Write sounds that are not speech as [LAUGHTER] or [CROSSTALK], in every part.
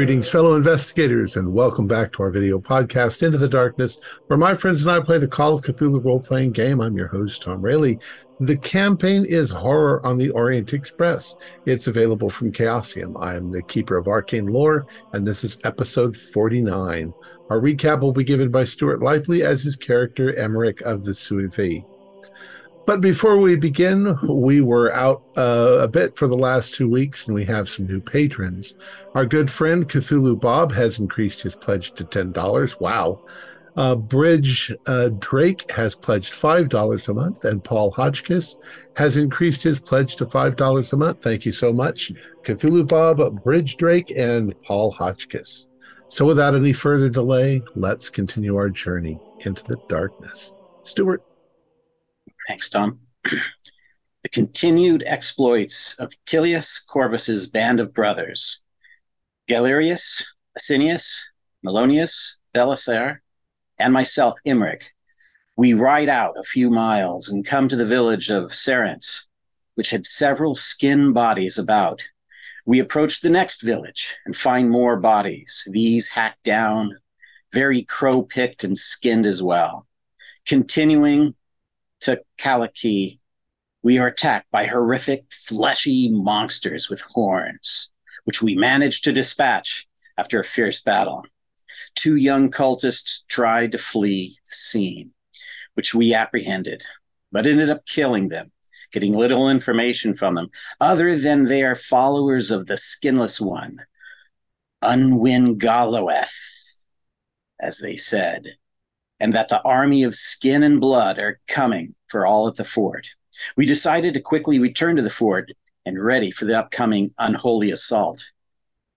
Greetings, fellow investigators, and welcome back to our video podcast, Into the Darkness, where my friends and I play the Call of Cthulhu role playing game. I'm your host, Tom Rayleigh. The campaign is Horror on the Orient Express. It's available from Chaosium. I am the keeper of arcane lore, and this is episode 49. Our recap will be given by Stuart Lively as his character, Emmerich of the Suebi. But before we begin, we were out uh, a bit for the last two weeks and we have some new patrons. Our good friend Cthulhu Bob has increased his pledge to $10. Wow. Uh, Bridge uh, Drake has pledged $5 a month, and Paul Hotchkiss has increased his pledge to $5 a month. Thank you so much, Cthulhu Bob, Bridge Drake, and Paul Hotchkiss. So, without any further delay, let's continue our journey into the darkness. Stuart. Thanks, Tom. the continued exploits of Tilius Corvus's band of brothers, Galerius, Asinius, Melonius, Belisar, and myself, Emmerich, we ride out a few miles and come to the village of Serence, which had several skin bodies about. We approach the next village and find more bodies, these hacked down, very crow picked and skinned as well. Continuing to Kalaki, we are attacked by horrific, fleshy monsters with horns, which we managed to dispatch after a fierce battle. Two young cultists tried to flee the scene, which we apprehended, but ended up killing them, getting little information from them, other than they are followers of the Skinless One, Unwin Galoeth, as they said and that the army of skin and blood are coming for all at the fort. We decided to quickly return to the fort and ready for the upcoming unholy assault.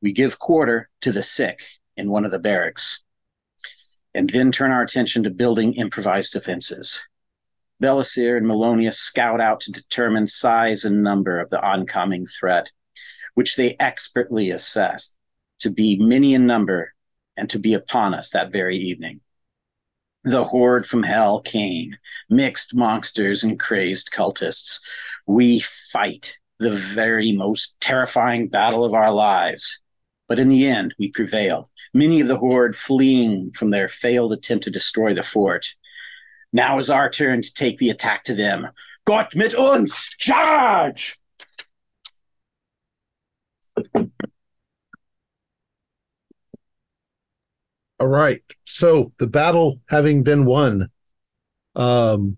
We give quarter to the sick in one of the barracks, and then turn our attention to building improvised defenses. Belisir and Melonius scout out to determine size and number of the oncoming threat, which they expertly assess to be many in number and to be upon us that very evening the horde from hell came, mixed monsters and crazed cultists. We fight the very most terrifying battle of our lives. But in the end, we prevailed. Many of the horde fleeing from their failed attempt to destroy the fort. Now is our turn to take the attack to them. Gott mit uns! Charge! All right. So the battle having been won, um,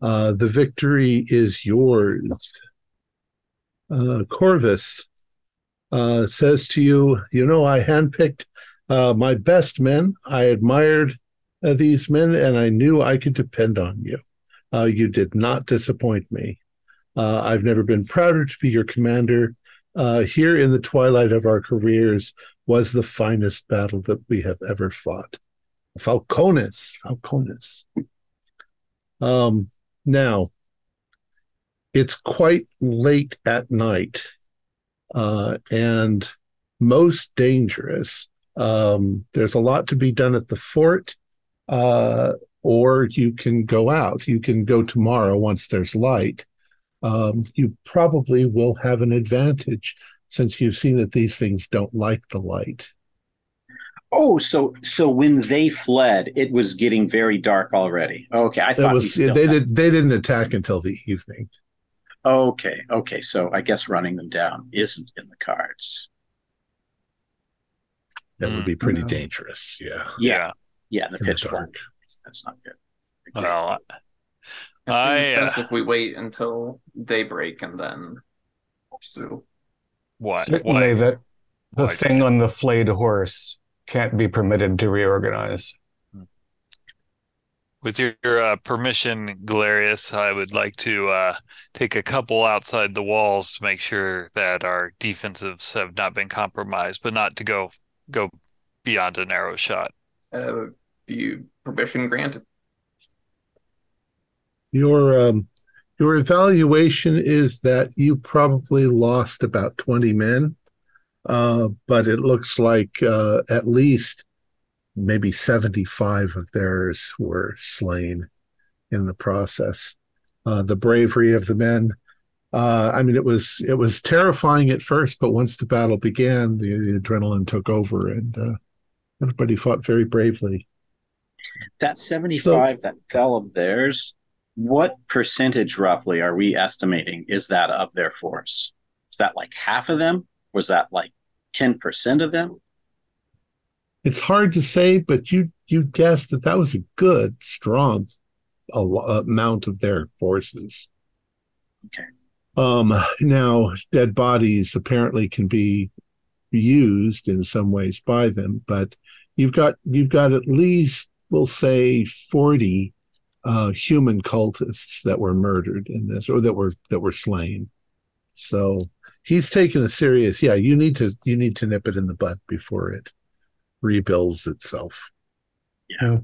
uh, the victory is yours. Uh, Corvus uh, says to you, You know, I handpicked uh, my best men. I admired uh, these men and I knew I could depend on you. Uh, you did not disappoint me. I've never been prouder to be your commander. Here in the twilight of our careers, was the finest battle that we have ever fought. Falcones, Falcones. Um, now, it's quite late at night uh, and most dangerous. Um, there's a lot to be done at the fort, uh, or you can go out. You can go tomorrow once there's light. Um, you probably will have an advantage since you've seen that these things don't like the light. Oh, so so when they fled, it was getting very dark already. Okay, I thought was, they did they didn't attack until the evening. Okay, okay, so I guess running them down isn't in the cards. That mm, would be pretty no. dangerous. Yeah. Yeah. Yeah. The in pitch the dark. That's not good. Well, I, I think it's best uh, if we wait until daybreak and then pursue. What? Certainly, that the thing on the flayed horse can't be permitted to reorganize. With your uh, permission, Galerius, I would like to uh, take a couple outside the walls to make sure that our defensives have not been compromised, but not to go go beyond an arrow shot. Uh, you permission granted. Your um, your evaluation is that you probably lost about 20 men, uh, but it looks like uh, at least maybe 75 of theirs were slain in the process. Uh, the bravery of the men uh, I mean, it was it was terrifying at first, but once the battle began, the, the adrenaline took over, and uh, everybody fought very bravely. That seventy-five so, that fell of theirs, what percentage roughly are we estimating is that of their force? Is that like half of them? Was that like ten percent of them? It's hard to say, but you you guessed that that was a good, strong amount of their forces. Okay. Um, now, dead bodies apparently can be used in some ways by them, but you've got you've got at least we'll say forty uh, human cultists that were murdered in this, or that were that were slain. So he's taken a serious. Yeah, you need to you need to nip it in the butt before it rebuilds itself. Yeah.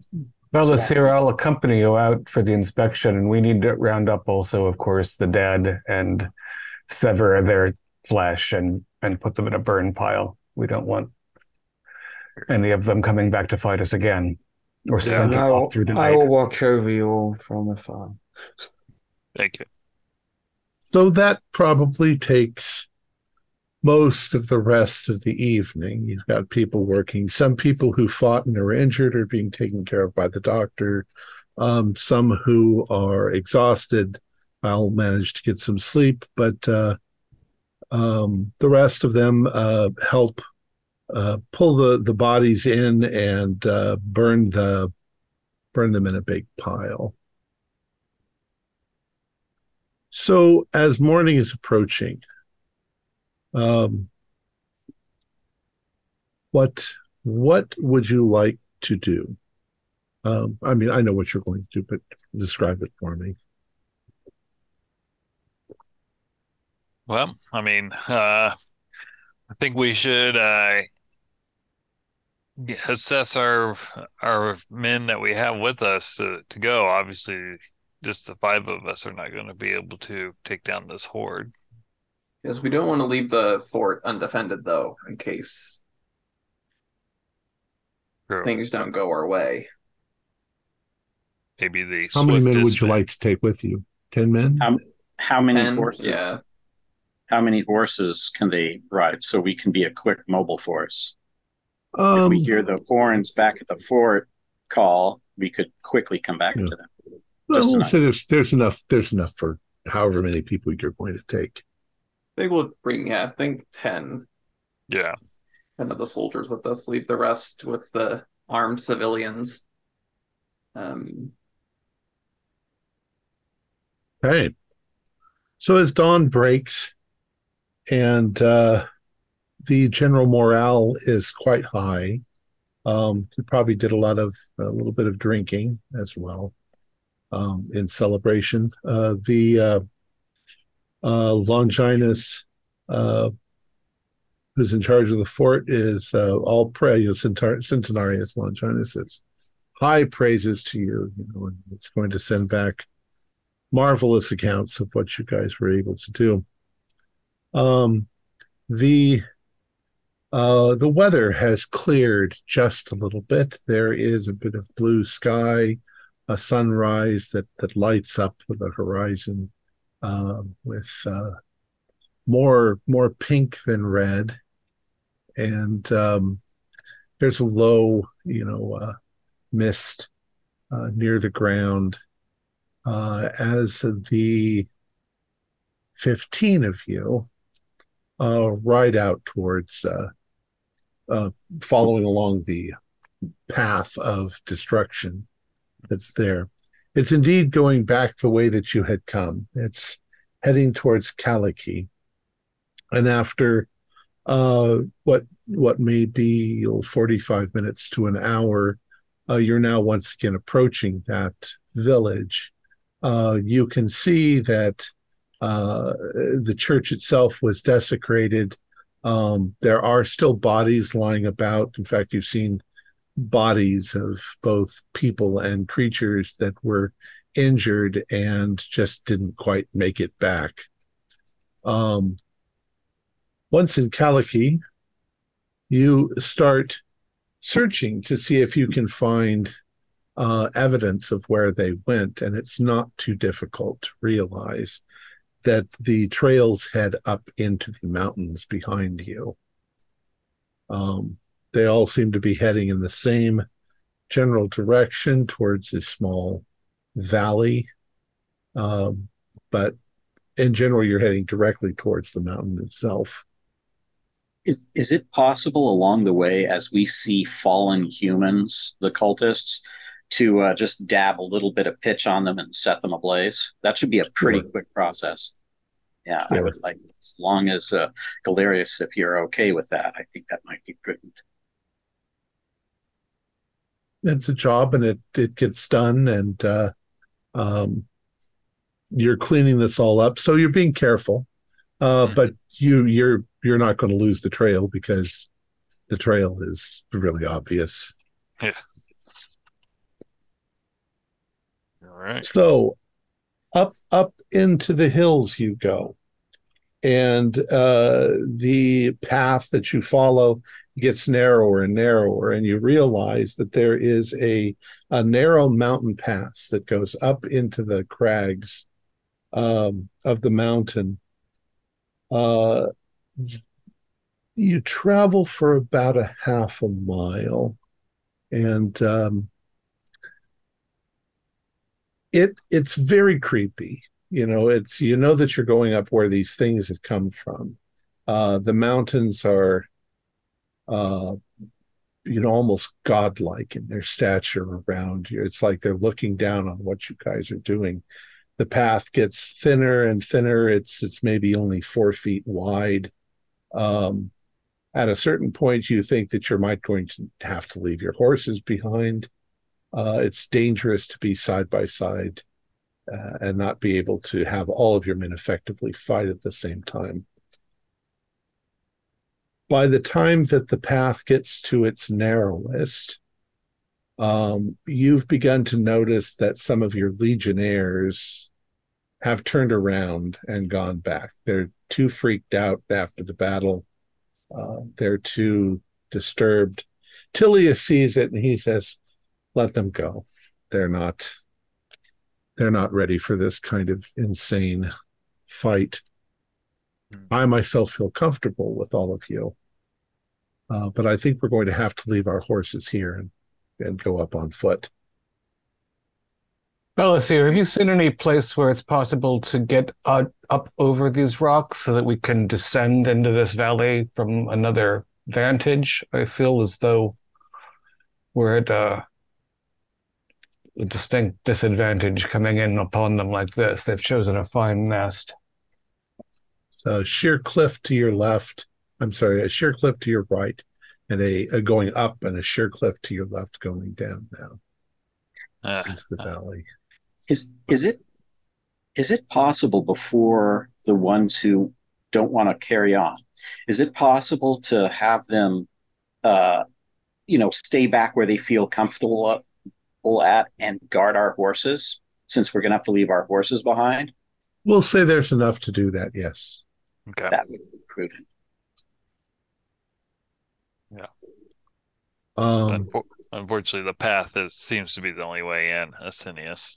Well, the Sierra will accompany you out for the inspection, and we need to round up also, of course, the dead and sever their flesh and and put them in a burn pile. We don't want any of them coming back to fight us again or yeah, slinking off through the night. I will watch over you all from afar. Thank you. So that probably takes most of the rest of the evening. You've got people working. Some people who fought and are injured are being taken care of by the doctor. Um, some who are exhausted. I'll manage to get some sleep, but uh, um, the rest of them uh, help uh, pull the, the bodies in and uh, burn the burn them in a big pile. So as morning is approaching, um, what what would you like to do? Um, I mean, I know what you're going to do, but describe it for me. Well, I mean, uh, I think we should uh, assess our our men that we have with us to, to go. Obviously, just the five of us are not going to be able to take down this horde. Yes, we don't want to leave the fort undefended, though, in case True. things don't go our way. Maybe the how many men would you like to take with you? Ten men. How, how many Ten, horses? Yeah. How many horses can they ride so we can be a quick mobile force? Um, if we um, hear the horns back at the fort call, we could quickly come back yeah. to them. Well, we'll say there's there's enough there's enough for however many people you're going to take. They will bring, yeah, I think 10. Yeah. 10 of the soldiers with us, leave the rest with the armed civilians. Um, okay. So as dawn breaks and uh, the general morale is quite high, um, we probably did a lot of a little bit of drinking as well um, in celebration. Uh, the uh, uh, Longinus, uh, who's in charge of the fort, is uh, all praise. You know, Centar- Centenarius Longinus. It's high praises to you. You know, and it's going to send back marvelous accounts of what you guys were able to do. Um, the uh, the weather has cleared just a little bit. There is a bit of blue sky, a sunrise that that lights up the horizon uh, with uh, more more pink than red, and um, there's a low, you know, uh, mist uh, near the ground. Uh, as the fifteen of you ride out towards following along the path of destruction that's there it's indeed going back the way that you had come. It's heading towards Kaliki. And after uh, what what may be 45 minutes to an hour, uh, you're now once again approaching that village. Uh, you can see that uh, the church itself was desecrated. Um, there are still bodies lying about. In fact, you've seen bodies of both people and creatures that were injured and just didn't quite make it back. Um, once in Kaliki, you start searching to see if you can find uh, evidence of where they went, and it's not too difficult to realize that the trails head up into the mountains behind you. Um, they all seem to be heading in the same general direction towards a small valley. Um, but in general, you're heading directly towards the mountain itself. Is, is it possible along the way, as we see fallen humans, the cultists, to uh, just dab a little bit of pitch on them and set them ablaze? That should be a pretty Sure. quick process. Yeah, I would like, as long as uh, Galerius, if you're okay with that, I think that might be prudent. It's a job and it, it gets done and, uh, um, you're cleaning this all up. So you're being careful. Uh, Mhm. but you, you're, you're not going to lose the trail because the trail is really obvious. All right. So up up into the hills you go. And uh the path that you follow gets narrower and narrower, and you realize that there is a a narrow mountain pass that goes up into the crags um of the mountain. Uh you travel for about a half a mile and um it it's very creepy. You know it's you know that you're going up where these things have come from. Uh the mountains are uh you know almost godlike in their stature around you. It's like they're looking down on what you guys are doing. The path gets thinner and thinner. It's it's maybe only four feet wide. Um at a certain point you think that you might going to have to leave your horses behind uh, it's dangerous to be side by side uh, and not be able to have all of your men effectively fight at the same time. By the time that the path gets to its narrowest, um, you've begun to notice that some of your legionnaires have turned around and gone back. They're too freaked out after the battle. Uh, they're too disturbed. Tilius sees it and he says, let them go. They're not they're not ready for this kind of insane fight. I myself feel comfortable with all of you. Uh, but I think we're going to have to leave our horses here and, and go up on foot. Belisir, have you seen any place where it's possible to get uh, up over these rocks so that we can descend into this valley from another vantage? I feel as though we're at a, a distinct disadvantage coming in upon them like this. They've chosen a fine nest. A sheer cliff to your left. I'm sorry, a sheer cliff to your right, and a, a going up and a sheer cliff to your left going down now Uh, into the valley. Is is it is it possible before the ones who don't want to carry on? Is it possible to have them, uh, you know, stay back where they feel comfortable at and guard our horses? Since we're going to have to leave our horses behind, We'll say there's enough to do that, yes. okay. that would be prudent. Yeah. Um, unfortunately, the path is, seems to be the only way in, Asinius.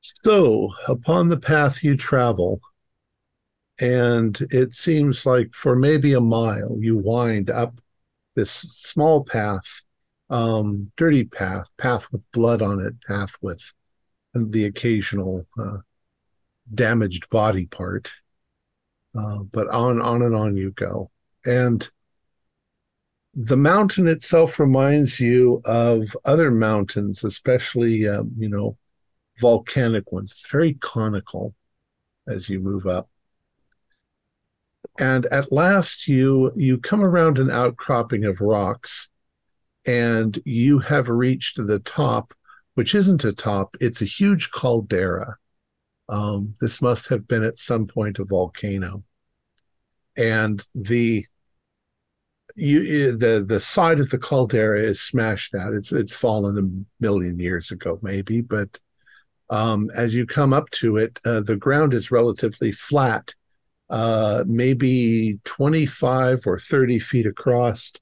So, upon the path you travel, and it seems like for maybe a mile, you wind up this small path, um, dirty path, path with blood on it, path with the occasional uh, damaged body part. Uh, but on, on and on you go. And the mountain itself reminds you of other mountains, especially, um, you know, volcanic ones. It's very conical as you move up. And at last you you come around an outcropping of rocks and you have reached the top, which isn't a top, it's a huge caldera. Um, this must have been at some point a volcano. And the you the the side of the caldera is smashed out. It's it's fallen a million years ago, maybe, but um, as you come up to it, uh, the ground is relatively flat, uh, maybe 25 or 30 feet across,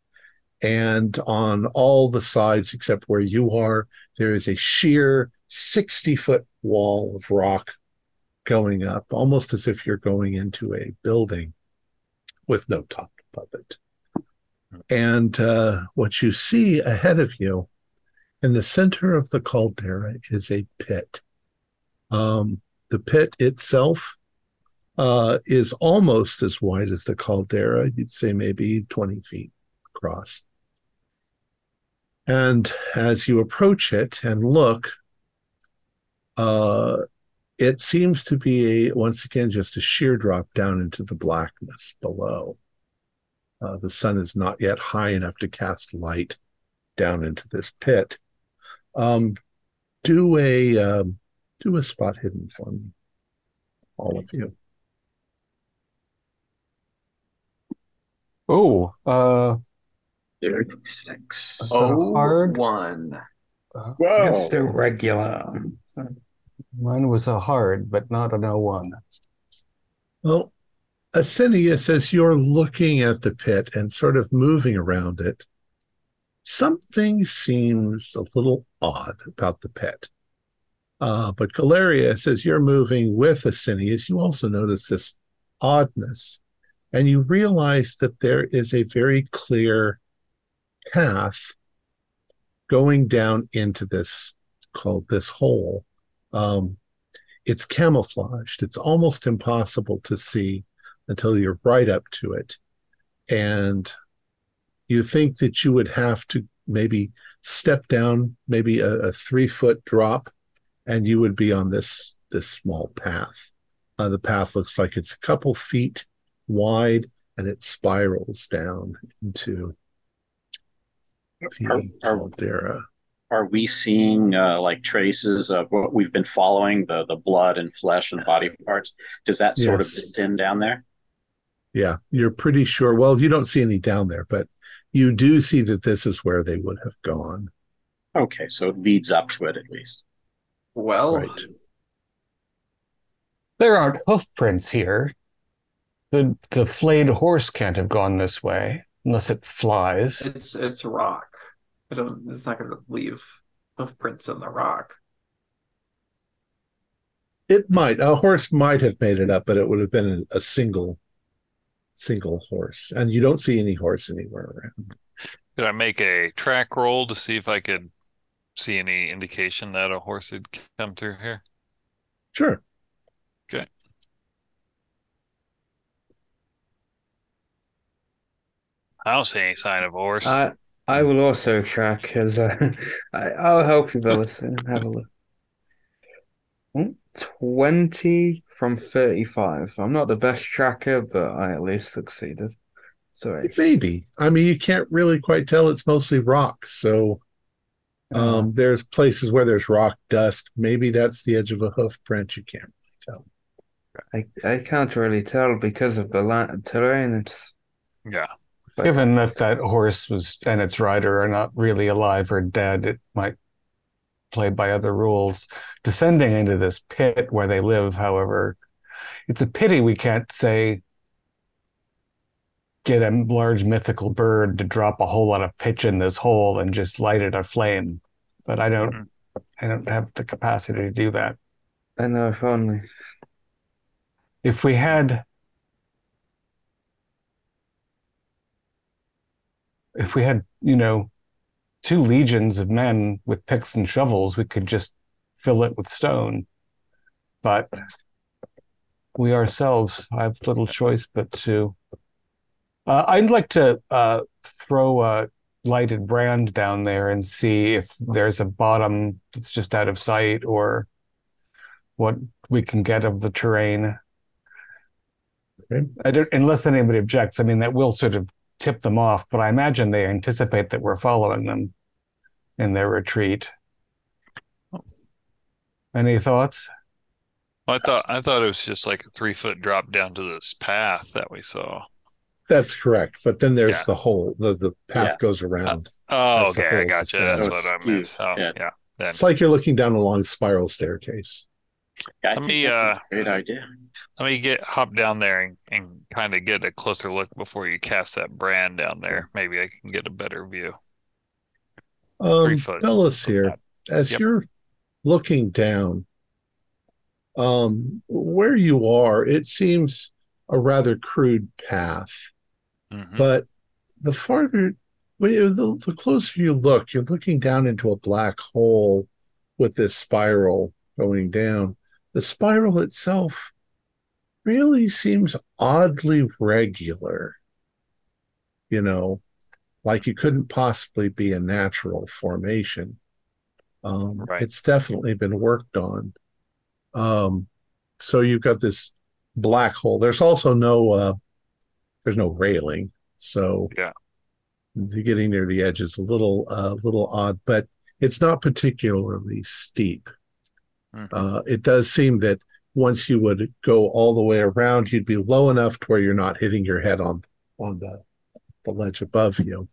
And on all the sides, except where you are, there is a sheer 60 foot wall of rock going up, almost as if you're going into a building with no top above it. And uh, what you see ahead of you in the center of the caldera is a pit. Um, the pit itself uh, is almost as wide as the caldera. You'd say maybe 20 feet across. And as you approach it and look, uh, it seems to be a, once again just a sheer drop down into the blackness below. Uh, the sun is not yet high enough to cast light down into this pit. Um, do a um, do a spot hidden for me, all of you. Oh, uh, 36. Is that Oh, hard? one. Just a regular. mine was a hard, but not an O1. Well, Asinius, as you're looking at the pit and sort of moving around it, something seems a little odd about the pit. Uh, but Galerius, as you're moving with Asinius, you also notice this oddness, and you realize that there is a very clear path going down into this called this hole. Um, it's camouflaged. It's almost impossible to see until you're right up to it. And you think that you would have to maybe step down, maybe a, a three foot drop, and you would be on this this small path. Uh, the path looks like it's a couple feet wide and it spirals down into Are, the are, caldera. are we seeing uh, like traces of what we've been following the the blood and flesh and body parts? Does that sort of Yes. extend down there? Yeah, you're pretty sure. Well, you don't see any down there, but you do see that this is where they would have gone. Okay, so it leads up to it at least. Well, Right. There aren't hoof prints here. The the flayed horse can't have gone this way unless it flies. it's it's rock. It it's not going to leave hoof prints in the rock. It might. A horse might have made it up, but it would have been a, a single single horse. And you don't see any horse anywhere around. Could I make a track roll to see if I could see any indication that a horse had come through here? Sure. I don't see any sign of a horse. I I will also track as uh, [LAUGHS] I, I'll help you, Belisir, and have a look. Hmm, 20 from 35. I'm not the best tracker, but I at least succeeded. Sorry. Maybe. I mean, you can't really quite tell. It's mostly rock. So um, there's places where there's rock dust. Maybe that's the edge of a hoof print. You can't really tell. I, I can't really tell because of the la- terrain. It's yeah. But- Given that that horse was and its rider are not really alive or dead, it might play by other rules. Descending into this pit where they live, however, it's a pity we can't say get a large mythical bird to drop a whole lot of pitch in this hole and just light it aflame. But I don't Mhm. I don't have the capacity to do that. I know if only. If we had if we had, you know, two legions of men with picks and shovels, we could just fill it with stone. But we ourselves have little choice but to. Uh, I'd like to uh, throw a lighted brand down there and see if there's a bottom that's just out of sight or what we can get of the terrain. Okay. I don't, unless anybody objects. I mean, that will sort of tip them off, but I imagine they anticipate that we're following them in their retreat. Any thoughts? I thought I thought it was just like a three foot drop down to this path that we saw. That's correct. But then there's Yeah. the hole. The the path Yeah. goes around. Oh, That's okay, I hole gotcha. that's, uh, That's what I it's meant. Oh, yeah. yeah. Then It's like you're looking down a long spiral staircase. I Let think me, that's uh, a great idea. Let me get hop down there and, and kind of get a closer look before you cast that brand down there. Maybe I can get a better view. Um, Three foot. Bellis here, as Yep. you're looking down, um, where you are, it seems a rather crude path. Mhm. But the farther, well, the, the closer you look, you're looking down into a black hole with this spiral going down. The spiral itself really seems oddly regular. You know, like it couldn't possibly be a natural formation. Um, Right. It's definitely been worked on. Um, so you've got this black hole. There's also no uh, there's no railing, so Yeah. the getting near the edge is a little uh, little odd, but it's not particularly steep. Mhm. Uh, it does seem that once you would go all the way around, you'd be low enough to where you're not hitting your head on on the the ledge above you.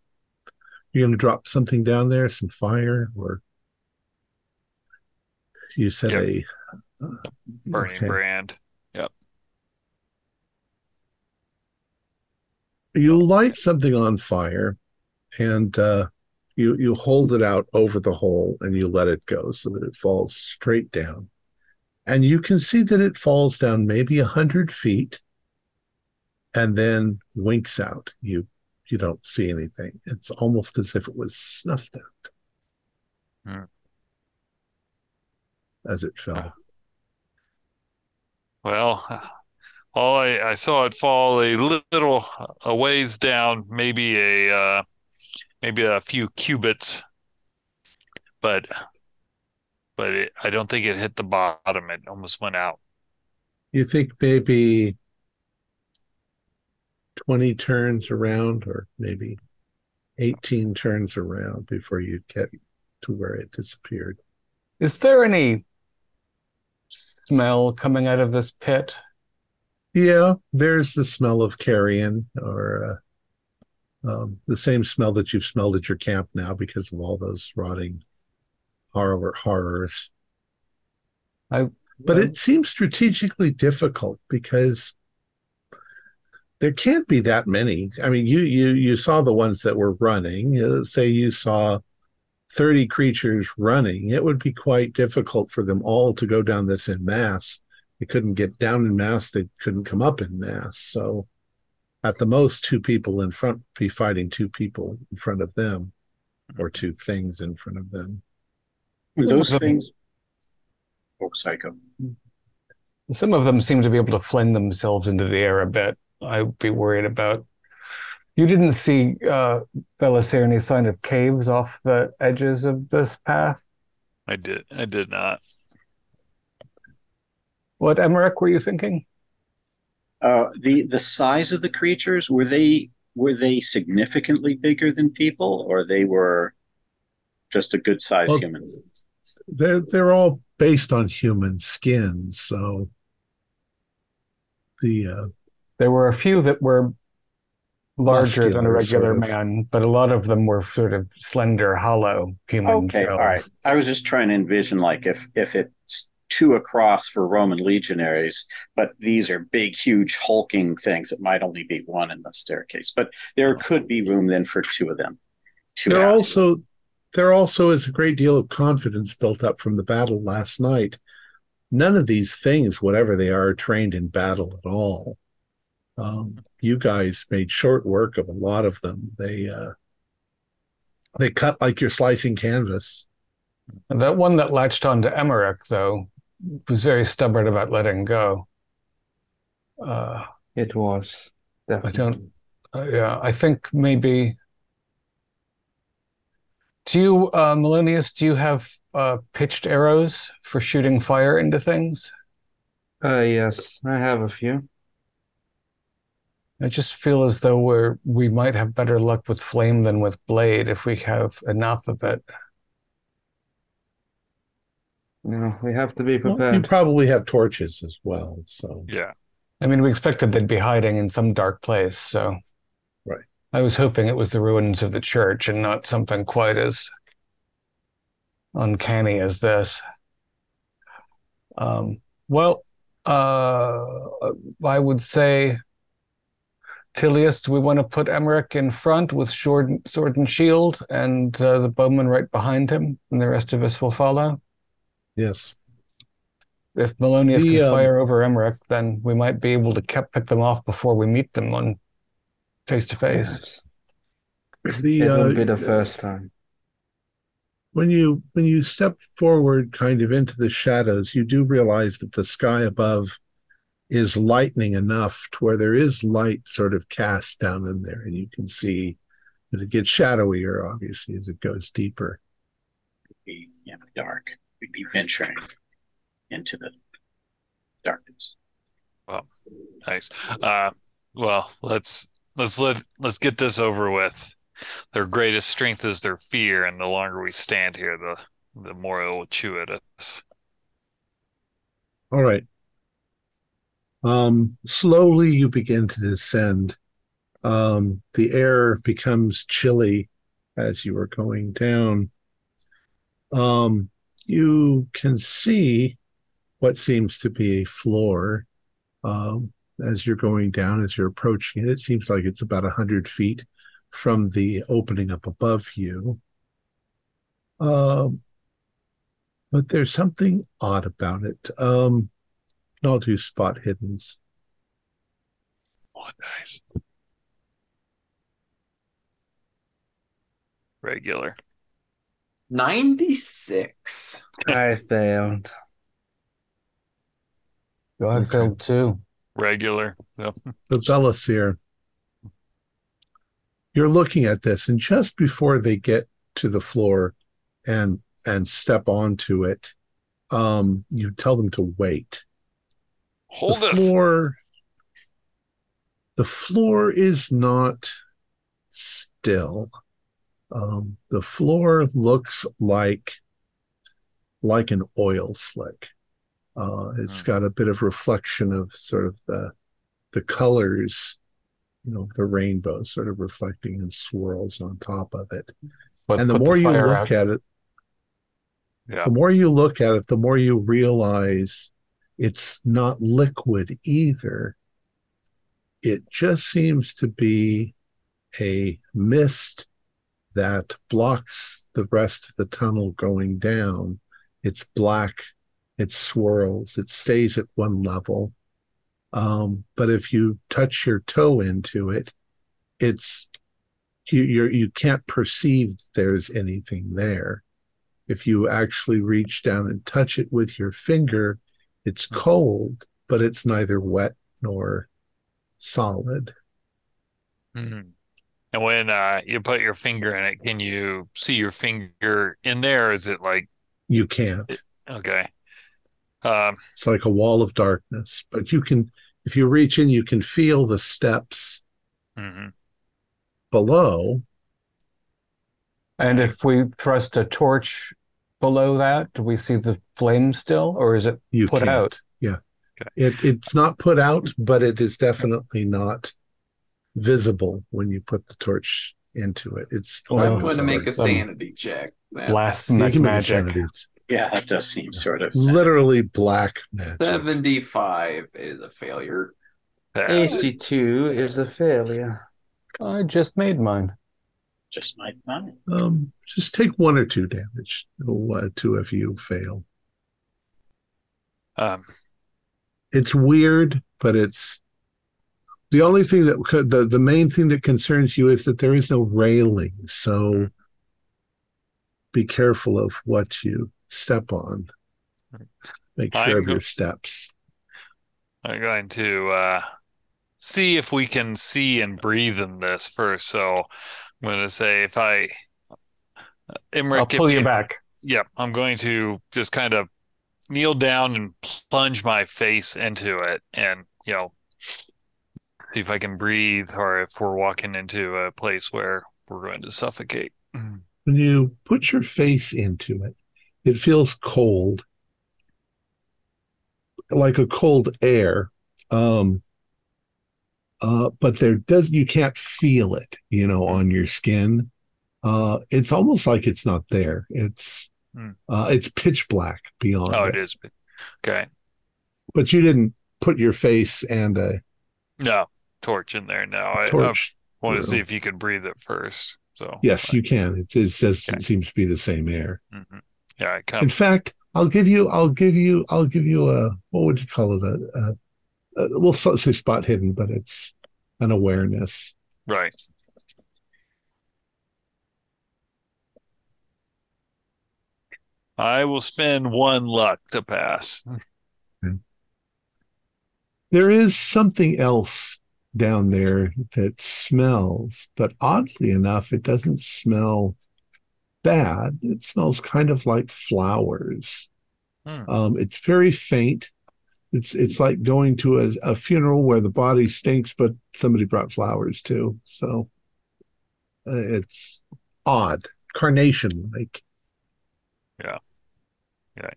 You're going to drop something down there, some fire, or you said Yep. a uh, Burning okay. brand. Yep. You light something on fire and uh, you you hold it out over the hole and you let it go so that it falls straight down and you can see that it falls down maybe a hundred feet and then winks out you you don't see anything it's almost as if it was snuffed out Hmm. as it fell. Well, all I, I saw it fall a little a ways down, maybe a uh, maybe a few cubits, but but it, I don't think it hit the bottom. It almost went out. you think maybe 20 turns around or maybe 18 turns around before you get to where it disappeared. Is there any smell coming out of this pit? Yeah, there's the smell of carrion or uh, um, the same smell that you've smelled at your camp now because of all those rotting horror horrors. I But it seems strategically difficult because there can't be that many. I mean, you you you saw the ones that were running. Uh, say you saw 30 creatures running, it would be quite difficult for them all to go down this in mass. They couldn't get down in mass, they couldn't come up in mass. So at the most, two people in front be fighting two people in front of them or two things in front of them. Those things. Oh, psycho. Some of them seem to be able to fling themselves into the air a bit. I'd be worried about. You didn't see uh, Belisir any sign of caves off the edges of this path? I did. I did not. What, Emmerich, were you thinking? Uh, the the size of the creatures were they were they significantly bigger than people, or they were just a good sized Well, human? They're they're all based on human skin, so the uh, There were a few that were larger than a regular sort of. man, but a lot of them were sort of slender, hollow human Okay, all shells. right. I was just trying to envision like if if it's two across for Roman legionaries, but these are big, huge, hulking things. It might only be one in the staircase, but there could be room then for two of them. Two there halves. also there also is a great deal of confidence built up from the battle last night. None of these things, whatever they are, are trained in battle at all. Um, you guys made short work of a lot of them. They uh, they cut like you're slicing canvas. That one that latched onto Emmerich, though, was very stubborn about letting go. Uh, It was definitely. don't- uh, yeah, I think maybe. Do you, uh, Melonius, do you have uh, pitched arrows for shooting fire into things? Uh, yes, I have a few. I just feel as though we're we might have better luck with flame than with blade if we have enough of it. No, we have to be Well, you probably have torches as well. So Yeah. I mean, we expected they'd be hiding in some dark place, so Right. I was hoping it was the ruins of the church and not something quite as uncanny as this. Um, Well, uh, I would say, Tilius, do we want to put Emmerich in front with sword, sword and shield, and uh, the bowman right behind him, and the rest of us will follow? Yes. If Melonius The, can um, fire over Emmerich, then we might be able to kept, pick them off before we meet them on face to face. The It uh, wouldn't be the first time. when you when you step forward kind of into the shadows you do realize that the sky above is lightening enough to where there is light sort of cast down in there and you can see that it gets shadowier obviously as it goes deeper Be in the dark. We'd be venturing into the darkness. Well, nice. Uh, well, let's let's let let's get this over with. Their greatest strength is their fear, and the longer we stand here, the the more it will chew at us. all right um slowly you begin to descend um the air becomes chilly as you are going down um you can see what seems to be a floor um, as you're going down, as you're approaching it. It seems like it's about 100 feet from the opening up above you. Um, but there's something odd about it. Um, I'll do spot hiddens. Oh, nice. Regular. 96. I failed. Go ahead, Okay. failed too. Regular. Yep. the Belisir. You're looking at this, and just before they get to the floor and and step onto it, um, you tell them to wait. Hold the us. floor the floor is not still. Um, the floor looks like like an oil slick. Uh, it's Hmm. got a bit of reflection of sort of the the colors, you know, the rainbow sort of reflecting in swirls on top of it. But and the more you look out. at it, Yeah. the more you look at it, the more you realize it's not liquid either. It just seems to be a mist that blocks the rest of the tunnel going down. It's black, it swirls, it stays at one level. Um, but if you touch your toe into it, it's you you're, you can't perceive there's anything there if you actually reach down and touch it with your finger, it's cold, but it's neither wet nor solid. Mhm. And when uh, you put your finger in it, can you see your finger in there? Is it like You can't. okay? Um, It's like a wall of darkness, but you can, if you reach in, you can feel the steps mhm. below. And if we thrust a torch below that, do we see the flame still, or is it You put can't. out? Yeah. Okay. It it's not put out, but it is definitely not visible when you put the torch into it. It's Oh, I'm going to make a sorry. sanity check. That's Last You night can magic. Yeah, that does seem sort of Literally black magic. 75 is a failure. Pass. 82 is a failure. I just made mine. just made mine. Um, just take one or two damage. Uh, two of you fail. Um, It's weird, but it's the only thing that could the the main thing that concerns you is that there is no railing. So be careful of what you step on. Make sure I'm of go- your steps. I'm going to uh, see if we can see and breathe in this first. So I'm going to say if I, Emmerich, I'll pull if you back. Yep, I'm going to just kind of kneel down and plunge my face into it, and you know, see if I can breathe, or if we're walking into a place where we're going to suffocate. When you put your face into it, it feels cold, like a cold air. Um, uh, but there does you can't feel it, you know, on your skin. Uh, it's almost like it's not there. It's Hmm. uh, it's pitch black beyond Oh, it. it is. Okay. but you didn't put your face and a No torch in there. now. I, I want to see if you can breathe it first. So Yes, you can. It, it says Okay. it seems to be the same air. hmm Yeah, I In fact, I'll give you. I'll give you. I'll give you a. What would you call it? A. a, a we'll say spot hidden, but it's an awareness. Right. I will spend one luck to pass. There is something else down there that smells, but oddly enough, it doesn't smell bad. It smells kind of like flowers. Hmm. Um, it's very faint. It's it's like going to a, a funeral where the body stinks, but somebody brought flowers too. So uh, it's odd, carnation like. Yeah, yeah.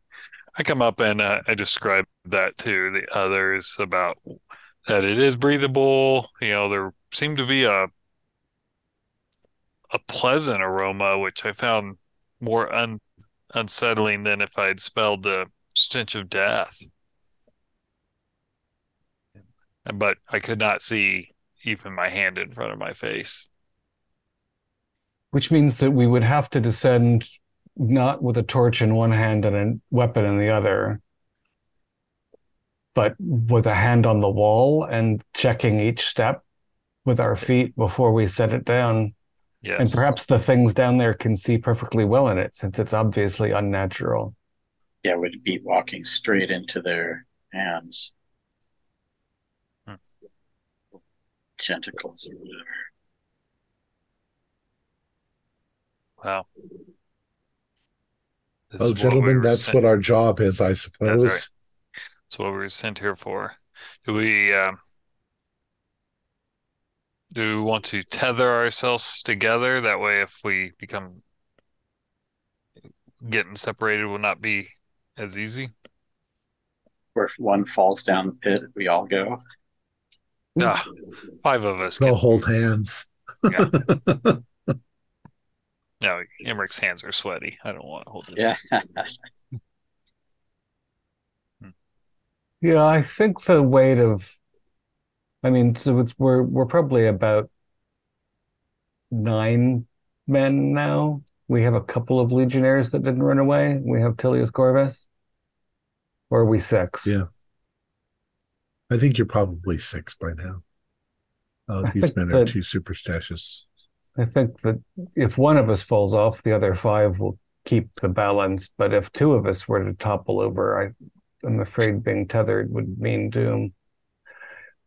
I come up and uh, I describe that to the others about that it is breathable. You know, there seemed to be a a pleasant aroma, which I found more un, unsettling than if I had smelled the stench of death. But I could not see even my hand in front of my face. Which means that we would have to descend not with a torch in one hand and a weapon in the other, but with a hand on the wall and checking each step with our feet before we set it down. Yes. And perhaps the things down there can see perfectly well in it since it's obviously unnatural. Yeah, we'd be walking straight into their hands. Hmm. Tentacles or whatever. Wow. This Oh, is what we gentlemen, that's sent- what our job is, I suppose. Right. That's what we were sent here for. Do we um, do we want to tether ourselves together? That way, if we become getting separated, will not be as easy. Or if one falls down the pit, we all go. Ah, five of us They'll can. hold hands. Yeah. [LAUGHS] No, Emmerich hands are sweaty. I don't want to hold this. Yeah. [LAUGHS] Yeah, I think the weight of, I mean, so it's we're we're probably about nine men now. We have a couple of legionnaires that didn't run away. We have Tilius Corvus. Or are we six? Yeah. I think you're probably six by now. Uh, these men are that- too superstitious. I think that if one of us falls off, the other five will keep the balance. But if two of us were to topple over, I, I'm afraid being tethered would mean doom.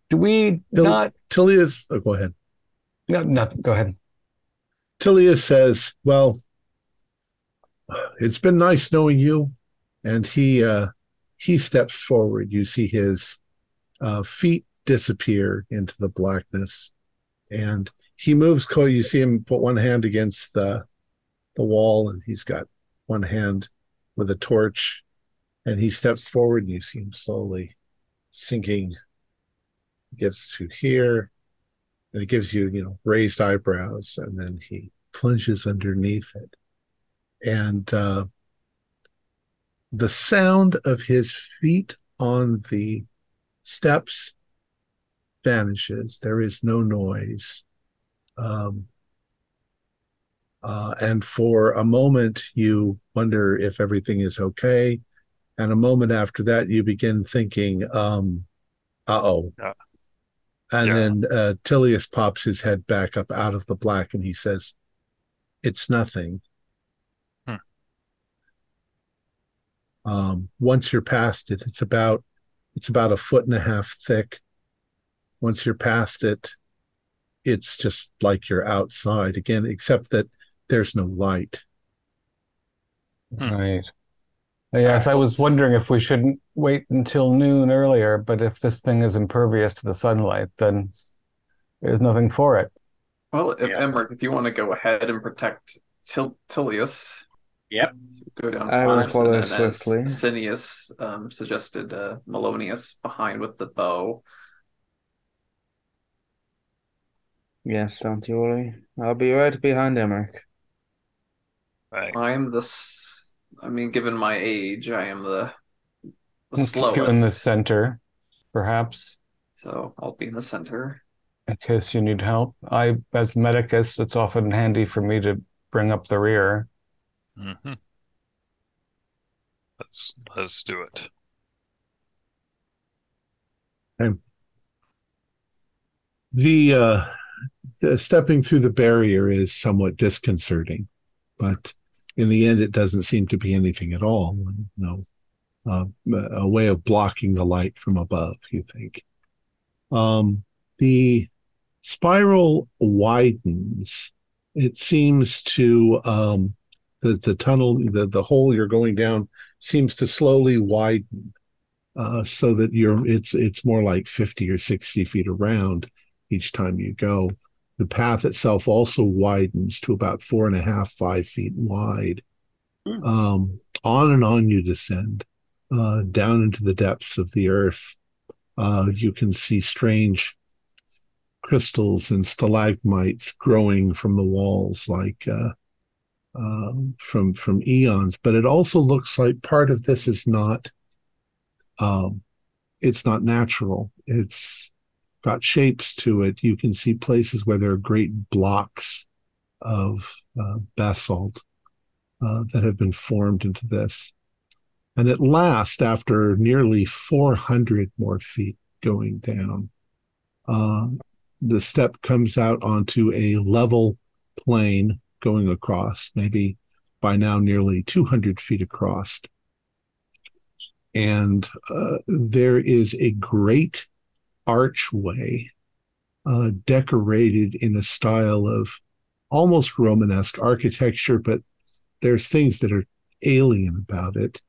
Do we Till- not? Tilius, oh, go ahead. No, no, go ahead. Tilius says, "Well, it's been nice knowing you." And he uh, he steps forward. You see his uh, feet disappear into the blackness, and he moves. You see him put one hand against the the wall, and he's got one hand with a torch, and he steps forward. And you see him slowly sinking. Gets to here, and it gives you, you know, raised eyebrows, and then he plunges underneath it. And uh, the sound of his feet on the steps vanishes. There is no noise. Um, uh, and for a moment, you wonder if everything is okay. And a moment after that, you begin thinking, um, uh oh. Yeah. And Yeah. then uh, Tilius pops his head back up out of the black and he says, It's nothing. Hmm. Um, once you're past it, it's about it's about a foot and a half thick. Once you're past it, it's just like you're outside again, except that there's no light. Hmm. Right. Yes, I was wondering if we shouldn't wait until noon earlier, but if this thing is impervious to the sunlight, then there's nothing for it. Well, if Yeah. Emmerich, if you want to go ahead and protect Til- Tilius, Yep. go down I will follow and swiftly. Asinius um, suggested uh, Melonius behind with the bow. Yes, don't you worry. I'll be right behind Emmerich. Right. I am the, s- I mean, given my age, I am the the We'll keep you in the center, perhaps, So I'll be in the center. in case you need help. I, as medicus, it's often handy for me to bring up the rear. hmm Let's let's do it. The uh, the stepping through the barrier is somewhat disconcerting, but in the end, it doesn't seem to be anything at all. No, uh, a way of blocking the light from above. You think? Um, the spiral widens. It seems to um, the the tunnel, the the hole you're going down, seems to slowly widen, uh, so that you're it's it's more like fifty or sixty feet around each time you go. The path itself also widens to about four and a half, five feet wide. Hmm. Um, on and on you descend, uh, down into the depths of the earth. Uh, you can see strange crystals and stalagmites growing from the walls, like uh, uh, from from eons. But it also looks like part of this is not. Um, it's not natural. It's got shapes to it. You can see places where there are great blocks of uh, basalt uh, that have been formed into this. And at last, after nearly 400 more feet going down, uh, the step comes out onto a level plane going across, maybe by now nearly 200 feet across. And uh, there is a great archway uh, decorated in a style of almost Romanesque architecture, but there's things that are alien about it.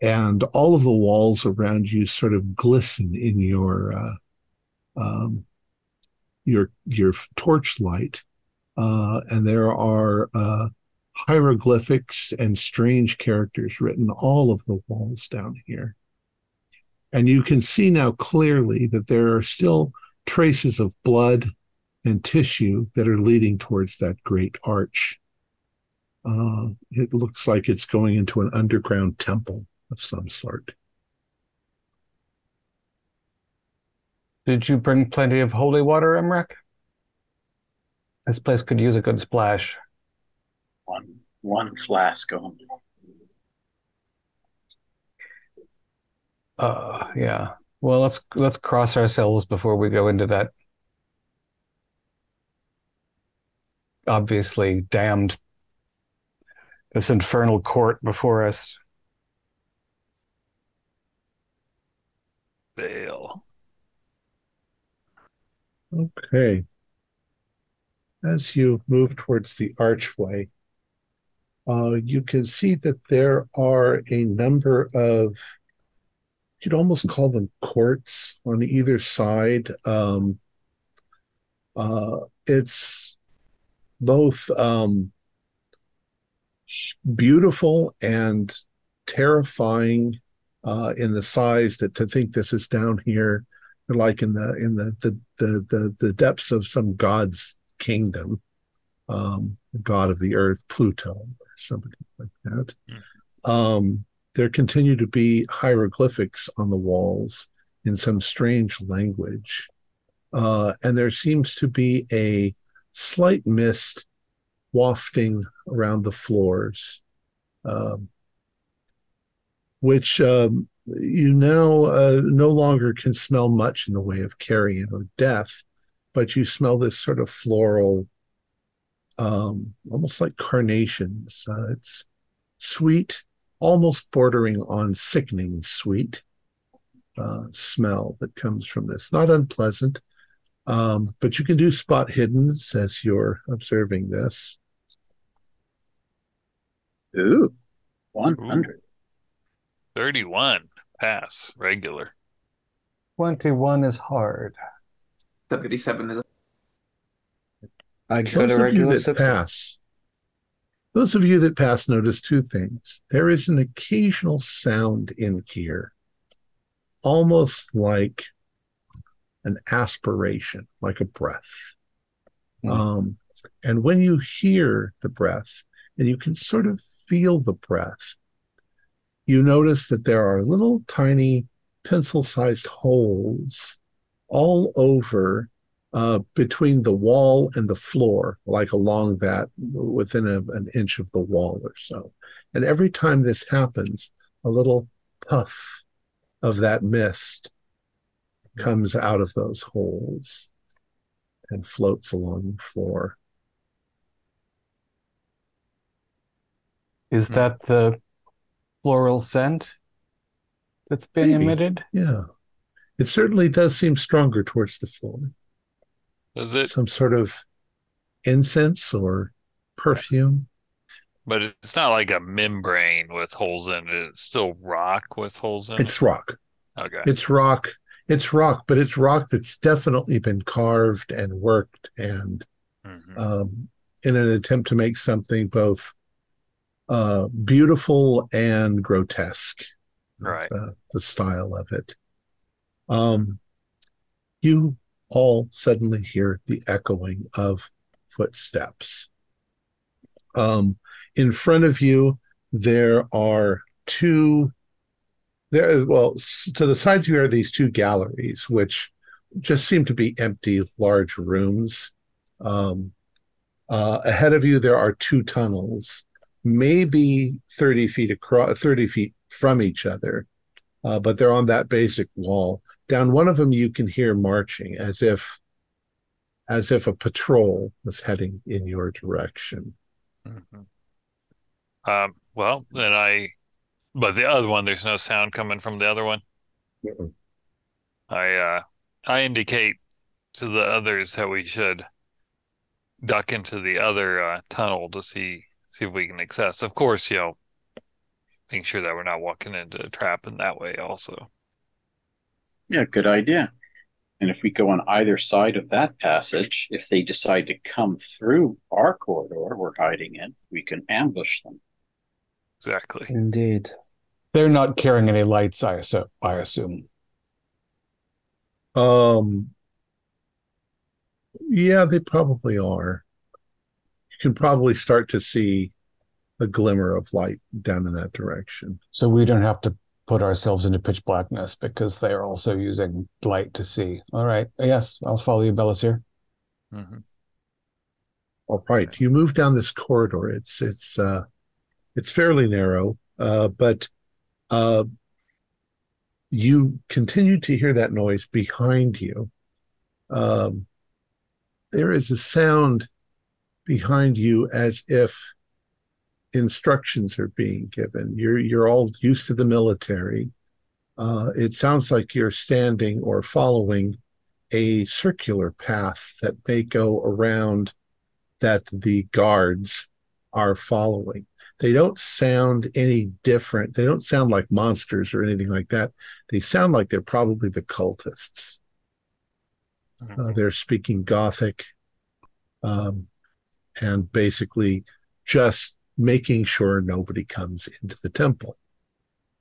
And all of the walls around you sort of glisten in your uh, um, your your torchlight, uh, and there are uh, hieroglyphics and strange characters written all of the walls down here. And you can see now clearly that there are still traces of blood and tissue that are leading towards that great arch. Uh, it looks like it's going into an underground temple of some sort. Did you bring plenty of holy water, Emmerich? This place could use a good splash. One one flask only. Uh, yeah. Well, let's let's cross ourselves before we go into that obviously damned this infernal court before us. Fail. Okay. As you move towards the archway, uh, you can see that there are a number of, you'd almost call them courts on either side. Um, uh, it's both um, beautiful and terrifying uh, in the size that to think this is down here, like in the in the the the the, the depths of some god's kingdom, um, god of the earth, Pluto, or somebody like that. Um, there continue to be hieroglyphics on the walls in some strange language, uh, and there seems to be a slight mist wafting around the floors, um, which um, you now uh, no longer can smell much in the way of carrion or death, but you smell this sort of floral, um, almost like carnations. Uh, it's sweet, almost bordering on sickening sweet uh, smell that comes from this. Not unpleasant, um, but you can do spot hiddens as you're observing this. Ooh, 100. 31. Pass. Regular. 21 is hard. 77 is I got Those a of you regular that pass, those of you that pass notice two things. There is an occasional sound in here, almost like an aspiration, like a breath. Hmm. Um, and when you hear the breath and you can sort of feel the breath, you notice that there are little tiny pencil-sized holes all over uh, between the wall and the floor, like along that within a, an inch of the wall or so. And every time this happens, a little puff of that mist comes out of those holes and floats along the floor. Is Hmm. that the floral scent that's been Maybe. emitted? Yeah. It certainly does seem stronger towards the floor. Does it? Some sort of incense or perfume. But it's not like a membrane with holes in it. It's still rock with holes in it. It's rock. Okay. It's rock. It's rock, but it's rock that's definitely been carved and worked and Mhm. um, in an attempt to make something both uh, beautiful and grotesque. Right. uh, the style of it. Um, you all suddenly hear the echoing of footsteps. Um, in front of you, there are two. There, well, to the sides of you are these two galleries, which just seem to be empty, large rooms. Um, uh, ahead of you, there are two tunnels, maybe thirty feet across, thirty feet from each other, uh, but they're on that basic wall. Down one of them, you can hear marching as if, as if a patrol was heading in your direction. Mhm. Um, well, then I, but the other one, there's no sound coming from the other one. I, uh, I indicate to the others that we should duck into the other uh, tunnel to see see if we can access. Of course, you know, making sure that we're not walking into a trap in that way. Also, Yeah, good idea. And if we go on either side of that passage, if they decide to come through our corridor we're hiding in, we can ambush them. exactly. Indeed. They're not carrying any lights, I assume. I assume. Um, yeah, they probably are. You can probably start to see a glimmer of light down in that direction. So we don't have to put ourselves into pitch blackness because they are also using light to see. All right. Yes, I'll follow you, Belisir. Mhm. All right, you move down this corridor. It's it's uh, it's fairly narrow, uh, but uh, you continue to hear that noise behind you. Um, there is a sound behind you as if instructions are being given. You're you're all used to the military. Uh, it sounds like you're standing or following a circular path that may go around that the guards are following. They don't sound any different. They don't sound like monsters or anything like that. They sound like they're probably the cultists. Uh, they're speaking Gothic um, and basically just making sure nobody comes into the temple,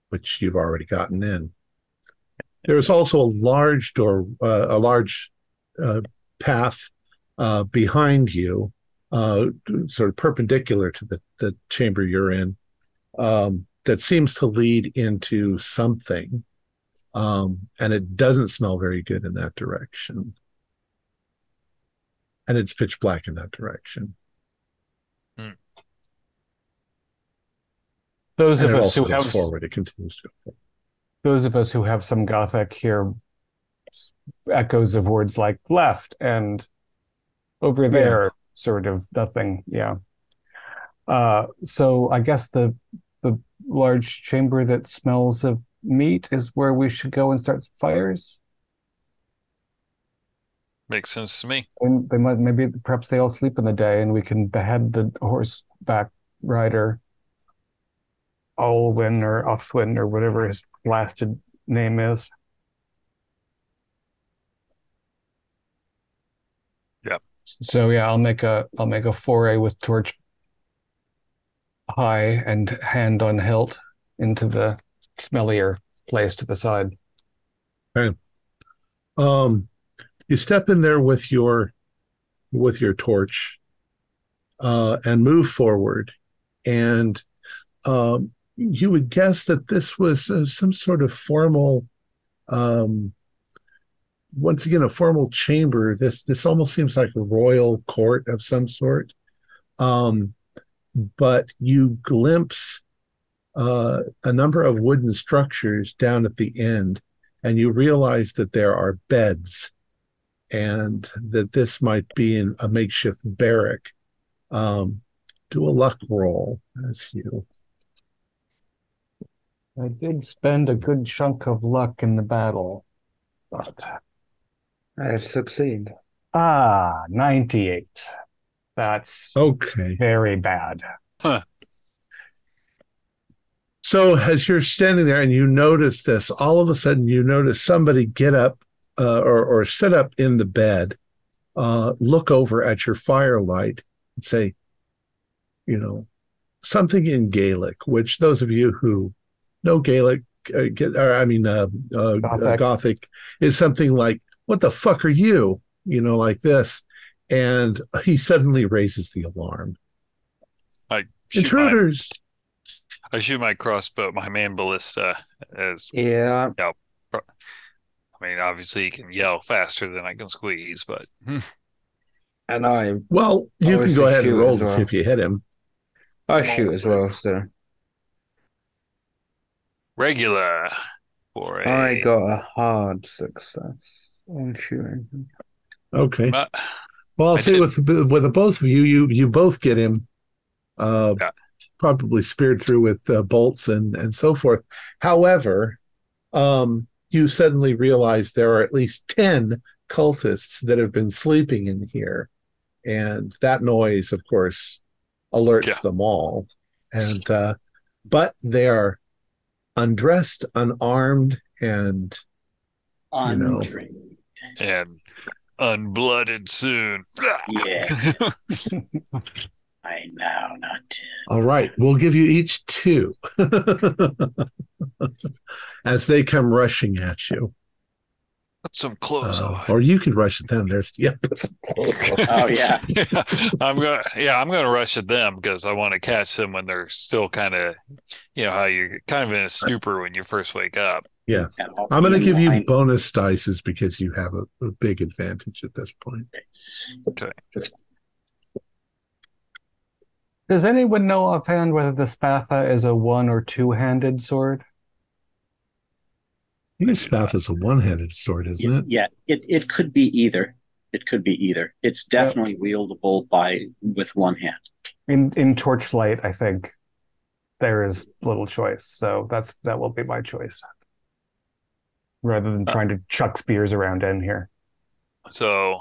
which you've already gotten in. There is also a large door, uh, a large uh, path uh, behind you, uh, sort of perpendicular to the, the chamber you're in, um, that seems to lead into something. Um, and it doesn't smell very good in that direction. And it's pitch black in that direction. Those And of us who have forward. It continues to go forward. those of us who have some Gothic hear echoes of words like left and over there, sort of nothing. Yeah. Uh, so I guess the the large chamber that smells of meat is where we should go and start some fires. Makes sense to me. And they might maybe perhaps they all sleep in the day and we can behead the horseback rider Olwyn or Offwin or whatever his blasted name is. Yep. So yeah, I'll make a I'll make a foray with torch high and hand on hilt into the smellier place to the side. Okay. Um, you step in there with your with your torch uh, and move forward, and um, you would guess that this was uh, some sort of formal um once again a formal chamber. This this almost seems like a royal court of some sort. Um but you glimpse uh, a number of wooden structures down at the end and you realize that there are beds and that this might be in a makeshift barrack. Um do a luck roll as you I did spend a good chunk of luck in the battle, but I succeed. ah, 98. That's okay very bad. So as you're standing there and you notice this, all of a sudden you notice somebody get up uh, or or sit up in the bed, uh, look over at your firelight, and say, you know, something in Gaelic. Which those of you who know Gaelic, uh, or I mean, uh, uh, Gothic. Gothic is something like, "What the fuck are you?" You know, like this, and he suddenly raises the alarm. I shoot my, Intruders! I shoot my crossbow, my man ballista. As Yeah, I mean, obviously he can yell faster than I can squeeze, but and I Well, you can go ahead and roll as to see if you hit him. I shoot as well. So regular for a. I got a hard success on shooting. Okay. Ma- Well, I'll I say did- with the, with the both of you, you you both get him, uh, Yeah. probably speared through with uh, bolts and and so forth. However, um, you suddenly realize there are at least ten cultists that have been sleeping in here, and that noise, of course, alerts Yeah. them all. And uh, but they are undressed, unarmed, and You know. And unblooded soon. Yeah, [LAUGHS] I now not ten. All right, we'll give you each two [LAUGHS] as they come rushing at you. Put some clothes Uh, on. or you could rush at them. There's yeah, put some clothes on. [LAUGHS] Oh, [LAUGHS] yeah. I'm gonna Yeah, I'm going to rush at them because I want to catch them when they're still kind of, you know, how you're kind of in a stupor when you first wake up. Yeah. I'll I'm going to give you line. bonus dices because you have a, a big advantage at this point. Does anyone know offhand whether the Spatha is a one or two-handed sword? I think Spath is a one-handed sword, isn't it? Yeah, it, it could be either. It could be either. It's definitely wieldable by with one hand. In in Torchlight, I think there is little choice, so that's that will be my choice. Rather than trying to chuck spears around in here. So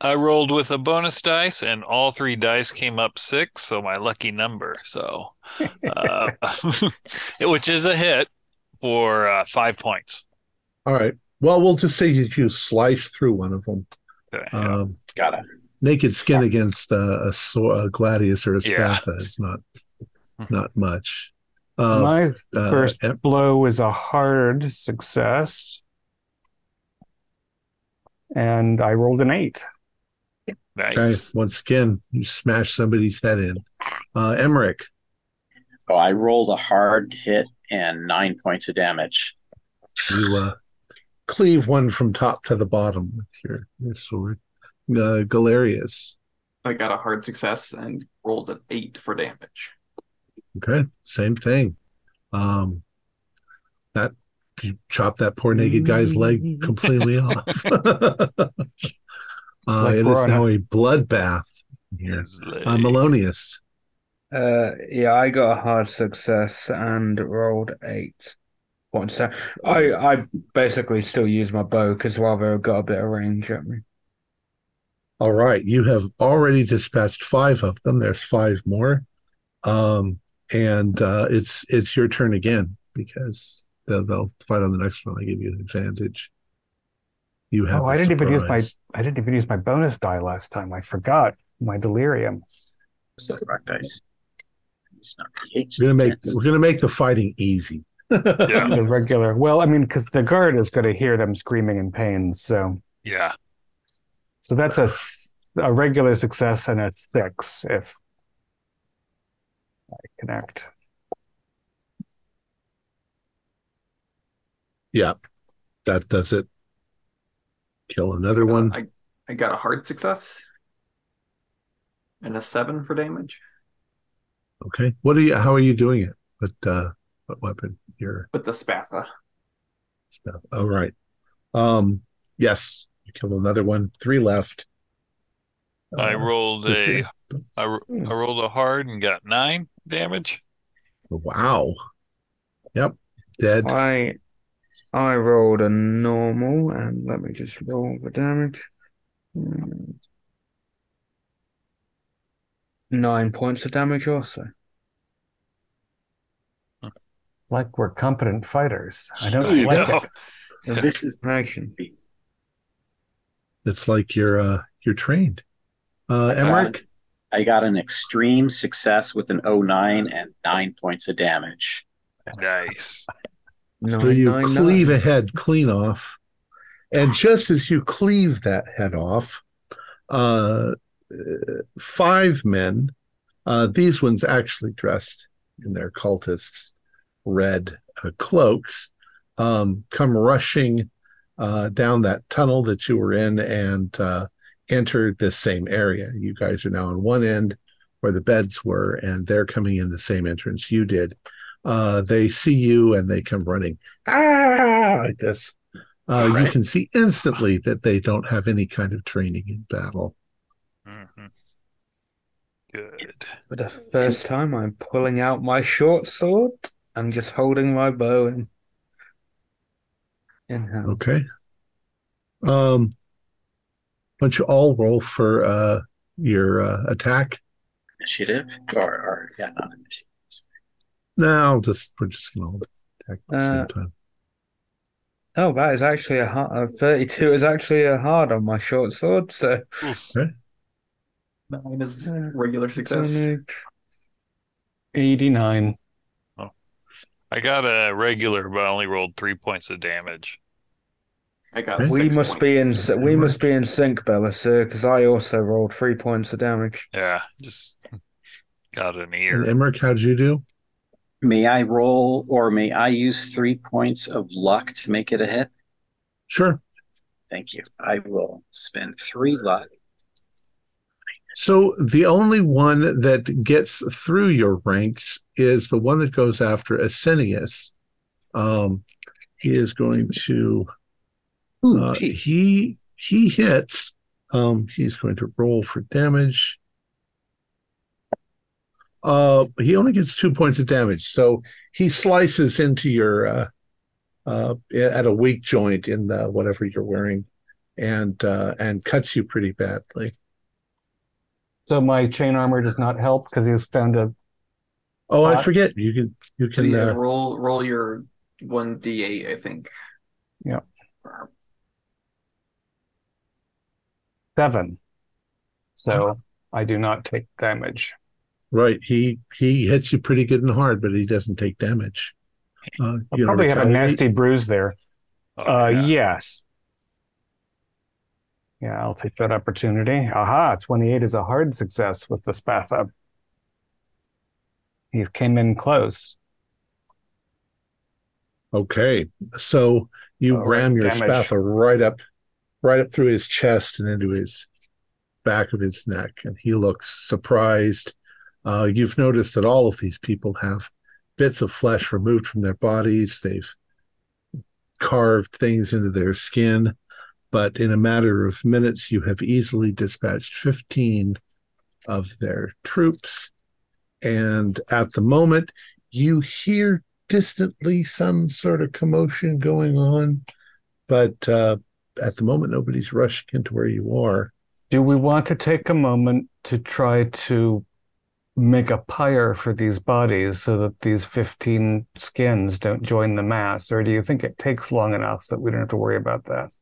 I rolled with a bonus dice, and all three dice came up six, so my lucky number. So, [LAUGHS] uh, [LAUGHS] which is a hit for uh, five points. All right. Well, we'll just say that you slice through one of them. Okay. Um, Got it. naked skin against uh, a, sw- a gladius or a Yeah. spatha is not not much. Uh, my uh, first em- blow was a hard success. And I rolled an eight. nice. Okay, once again, you smash somebody's head in. Uh, Emmerich, Oh, I rolled a hard hit and nine points of damage. you uh, cleave one from top to the bottom with your, your sword. Uh, Galerius, I got a hard success and rolled an eight for damage. okay, same thing. Um, that you chop that poor naked guy's leg completely [LAUGHS] off. [LAUGHS] uh, Like it is now a bloodbath here. Uh, Melonius, Uh, yeah, I got a hard success and rolled eight points. So I, I basically still use my bow because Wavo got a bit of range at me. All right, you have already dispatched five of them. There's five more, um, and uh, it's it's your turn again because they'll, they'll fight on the next one. I give you an advantage. You have. Oh, I didn't even use my. I didn't even use my bonus die last time. I forgot my delirium. What's that rock dice? It's not the We're gonna make we're gonna make the fighting easy. Yeah. [LAUGHS] The regular. Well, I mean, because the guard is going to hear them screaming in pain. So, Yeah. so that's a a regular success and a six if I connect. Yeah, that does it. Kill another one. I, I got a hard success. And a seven for damage Okay. What are you? How are you doing it? What uh, what weapon? Your with the spatha. spell. All right. Um. Yes. You killed another one. Three left. I Uh, rolled let's a I, rolled a hard and got nine damage. Wow. Yep. Dead. I I rolled a normal, and let me just roll the damage. Hmm. Nine points of damage also. Like we're competent fighters. I don't I like know. it. This is Action. It's like you're uh you're trained. Uh, I got, Emmerich. I got an extreme success with an 09 and nine points of damage. Nice. So Nine, you nine, cleave nine. a head clean off, and just as you cleave that head off, uh, uh, five men, uh, these ones actually dressed in their cultists' red uh, cloaks, um, come rushing uh, down that tunnel that you were in and uh, enter this same area. You guys are now on one end where the beds were, and they're coming in the same entrance you did. Uh, they see you and they come running ah like this. Uh, You can see instantly that they don't have any kind of training in battle. hmm Good. For the first time, I'm pulling out my short sword and just holding my bow and. in hand. Okay. Um, why don't you all roll for uh, your uh, attack? Initiative? Or, or yeah, not initiative. No, I'll just we're just gonna all attack at the Uh, same time. Oh, that is actually a hard, uh, 32 is actually a hard on my short sword, so Nine is Uh, regular success. 89. I got a regular, but I only rolled three points of damage. I got We we six must be in we must be in sync, Belisir, because I also rolled three points of damage. Yeah, just got an And ear. Emmerich, how'd you do? May I roll or may I use three points of luck to make it a hit? Sure. Thank you. I will spend three luck. So the only one that gets through your ranks is the one that goes after Asinius. Um, he is going to Ooh, uh, he he hits. Um, he's going to roll for damage. Uh, he only gets two points of damage, so he slices into your uh, uh, at a weak joint in the, whatever you're wearing, and uh, and cuts you pretty badly. So my chain armor does not help because he's found a. Oh, I forget. You can you So can yeah, uh, roll roll your one d eight, I think. Yeah. Seven. So I do not take damage. right. He he hits you pretty good and hard, but he doesn't take damage. Uh, I'll you don't probably have a retaliate? nasty bruise there. Oh, Uh, yeah. yes. Yeah, I'll take that opportunity. Aha, 28 is a hard success with the Spatha. He came in close. Okay, so you right, ram your damage. spatha right up, right up through his chest and into his back of his neck, and he looks surprised. Uh, you've noticed that all of these people have bits of flesh removed from their bodies. They've carved things into their skin, but in a matter of minutes, you have easily dispatched 15 of their troops. And at the moment, you hear distantly some sort of commotion going on, but uh, at the moment, nobody's rushing into where you are. Do we want to take a moment to try to make a pyre for these bodies so that these 15 skins don't join the mass? Or do you think it takes long enough that we don't have to worry about that?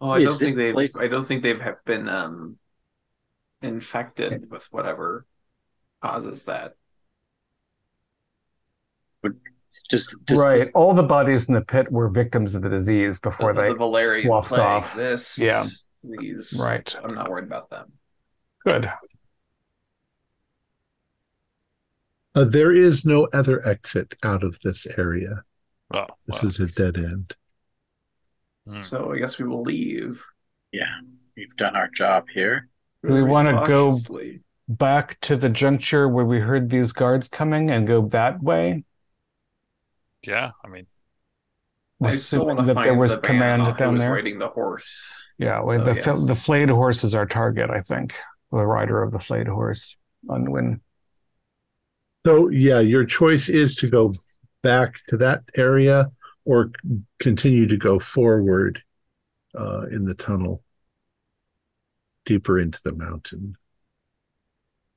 Oh, I Is don't think they've. place- I don't think they've been um infected with whatever causes that. Just, just right. All the bodies in the pit were victims of the disease The, before they the Valerian sloughed plague. off. This. Yeah. These. Right. I'm not worried about them. Good. Uh, there is no other exit out of this area. Oh, This wow. is a dead end. Hmm. So I guess we will leave. Yeah, we've done our job here. Do we wanna go- Back to the juncture where we heard these guards coming and go that way. yeah. I mean, I still want Assuming to that there was the command man who down there. riding the horse. Yeah, well, So, the yes. the flayed horse is our target, I think. The rider of the flayed horse, Unwin. So yeah, your choice is to go back to that area or continue to go forward uh, in the tunnel deeper into the mountain.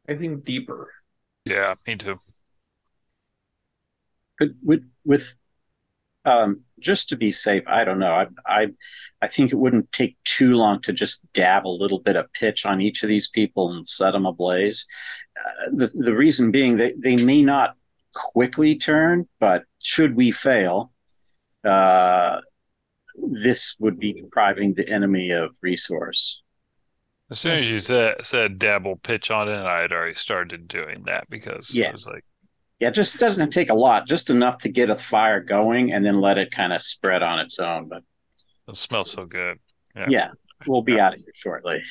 I think deeper. yeah, me too. Could with with um just to be safe, I don't know. I I I think it wouldn't take too long to just dab a little bit of pitch on each of these people and set them ablaze. Uh, the the reason being they they may not quickly turn, but should we fail, uh, this would be depriving the enemy of resource. As soon as you said said dabble pitch on it, I had already started doing that because Yeah. I was like, Yeah, it just doesn't take a lot, just enough to get a fire going and then let it kind of spread on its own. But it smells so good. Yeah. yeah, we'll be out of here shortly.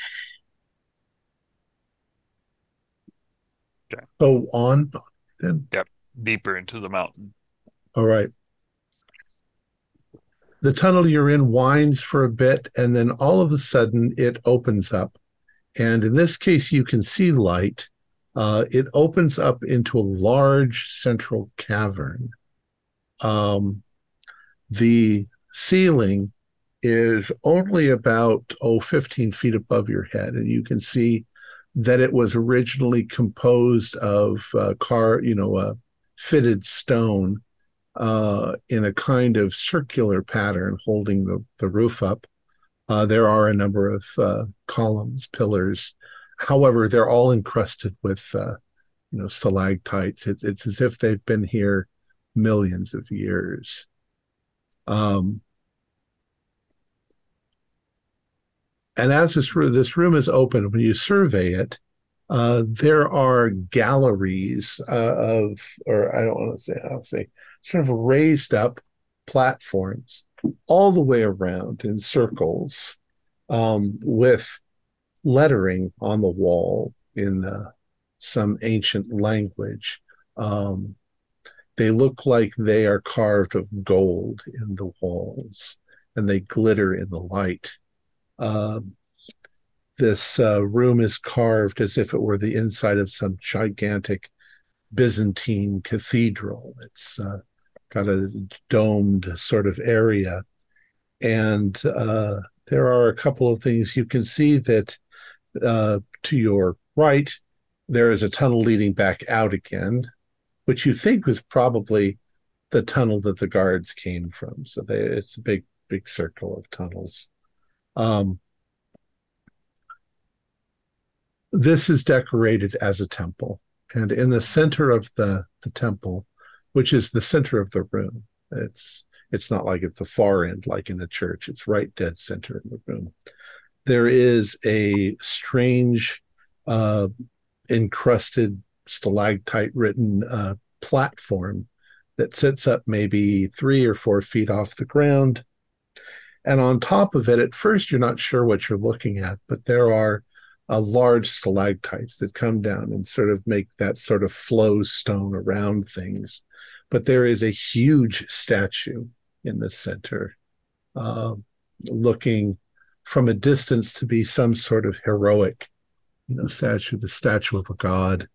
Okay. So on then. Yep, Deeper into the mountain. All right. The tunnel you're in winds for a bit, and then all of a sudden it opens up. And in this case, you can see light. Uh, it opens up into a large central cavern. Um, the ceiling is only about, oh, 15 feet above your head. And you can see that it was originally composed of uh, car, you know, uh, fitted stone uh, in a kind of circular pattern holding the, the roof up. Uh, there are a number of uh, columns, pillars. However, they're all encrusted with, uh, you know, stalactites. It, it's as if they've been here millions of years. Um, and as this room, this room is open, when you survey it, uh, there are galleries of, or I don't want to say, I'll say, sort of raised up platforms all the way around in circles um, with lettering on the wall in uh, some ancient language. Um, they look like they are carved of gold in the walls and they glitter in the light. Um, this uh, room is carved as if it were the inside of some gigantic Byzantine cathedral. It's uh, got a domed sort of area. And uh, there are a couple of things you can see that uh, to your right, there is a tunnel leading back out again, which you think was probably the tunnel that the guards came from. So they, it's a big, big circle of tunnels. Um, this is decorated as a temple, and in the center of the the temple, which is the center of the room, it's it's not like at the far end, like in a church. It's right dead center in the room. There is a strange, uh, encrusted stalactite written uh, platform that sits up maybe three or four feet off the ground. And on top of it, at first, you're not sure what you're looking at, but there are uh, large stalactites that come down and sort of make that sort of flow stone around things. But there is a huge statue in the center, uh, looking from a distance to be some sort of heroic, you know, statue, the statue of a god,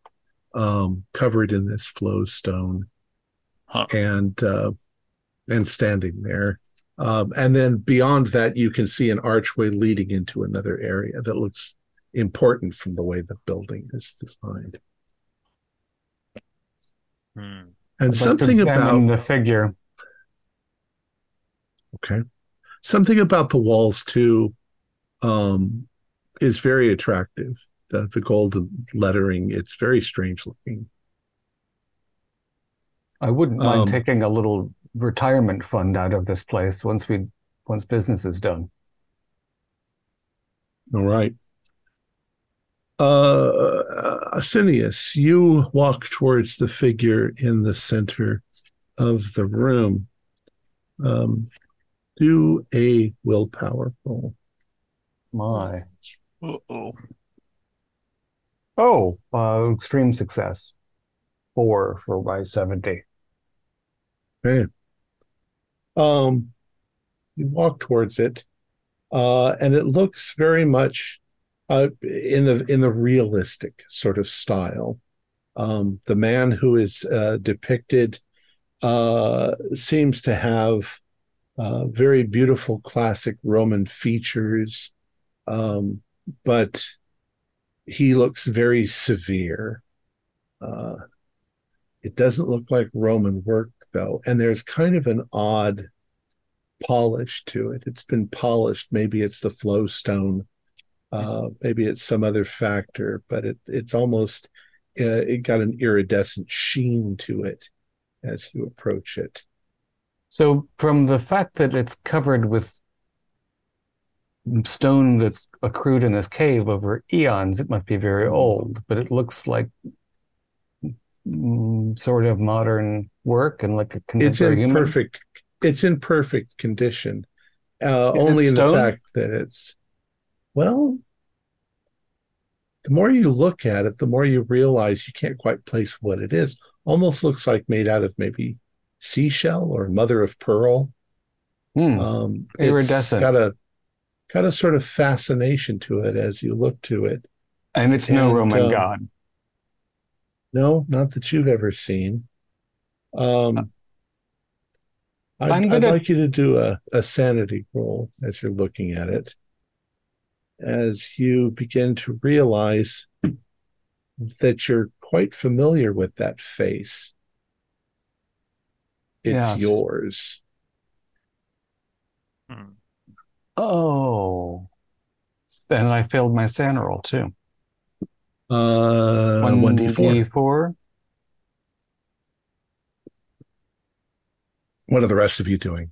um, covered in this flow stone, Huh. and uh, and standing there. Um, and then beyond that, you can see an archway leading into another area that looks important from the way the building is designed. Hmm. And I'd something examine about the figure. okay, something about the walls too, um, is very attractive. The the golden lettering, it's very strange looking. I wouldn't mind Um, taking a little retirement fund out of this place once we once business is done. All right. Uh, Asinius, you walk towards the figure in the center of the room, Um, do a willpower roll. My. Uh-oh. Oh, uh, extreme success. Four for my 70. Okay. Um, you walk towards it, uh, and it looks very much uh, in the in the realistic sort of style. Um, the man who is uh, depicted uh, seems to have uh, very beautiful classic Roman features, um, but he looks very severe. Uh, it doesn't look like Roman work though, and there's kind of an odd polish to it. It's been polished. Maybe it's the flow stone. Uh, maybe it's some other factor, but it it's almost uh, it got an iridescent sheen to it as you approach it. So, from the fact that it's covered with stone that's accrued in this cave over eons, it must be very old, but it looks like mm, sort of modern work and like a It's in perfect. It's in perfect condition. Uh, only in the fact that it's well. The more you look at it, the more you realize you can't quite place what it is. Almost looks like made out of maybe seashell or mother of pearl. Hmm. Um, it's Iridescent. got a got a sort of fascination to it as you look to it. and it's no and, Roman um, god. No, not that you've ever seen. Um, I'd, I'm I'd like you to do a, a sanity roll as you're looking at it, as you begin to realize that you're quite familiar with that face. It's Yes. yours. Hmm. Oh. And I failed my SAN roll too. Uh, 1d4. 1d4. What are the rest of you doing?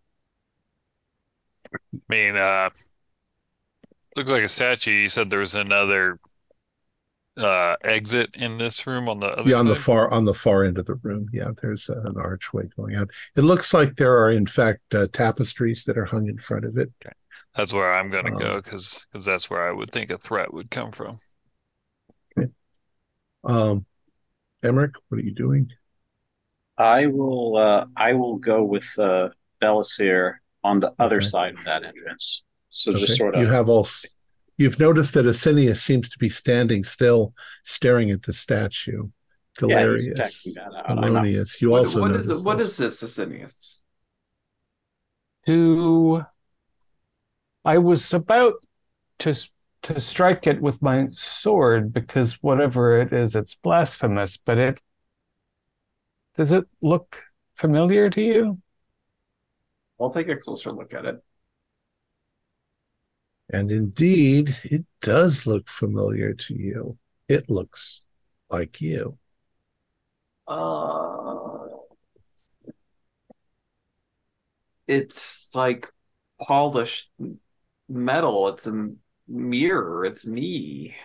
I mean, uh, looks like a statue. You said there was another uh exit in this room on the other Yeah, on the far on the far end of the room. Yeah, there's uh, an archway going out. It looks like there are, in fact, uh, tapestries that are hung in front of it. That's where I'm gonna Um, go because because that's where I would think a threat would come from. okay. Um, Emmerich, what are you doing? I will uh I will go with uh Belisir on the other Okay. side of that entrance. So Okay. just sort of You have also you've noticed that Asinius seems to be standing still, staring at the statue. yeah, he's Galerius, checking that out. Not, You What, also what is noticed what this. is this, Asinius? To I was about to to strike it with my sword because whatever it is, it's blasphemous, but it does it look familiar to you? I'll take a closer look at it. And indeed, it does look familiar to you. It looks like you. Uh, it's like polished metal. It's a mirror. It's me.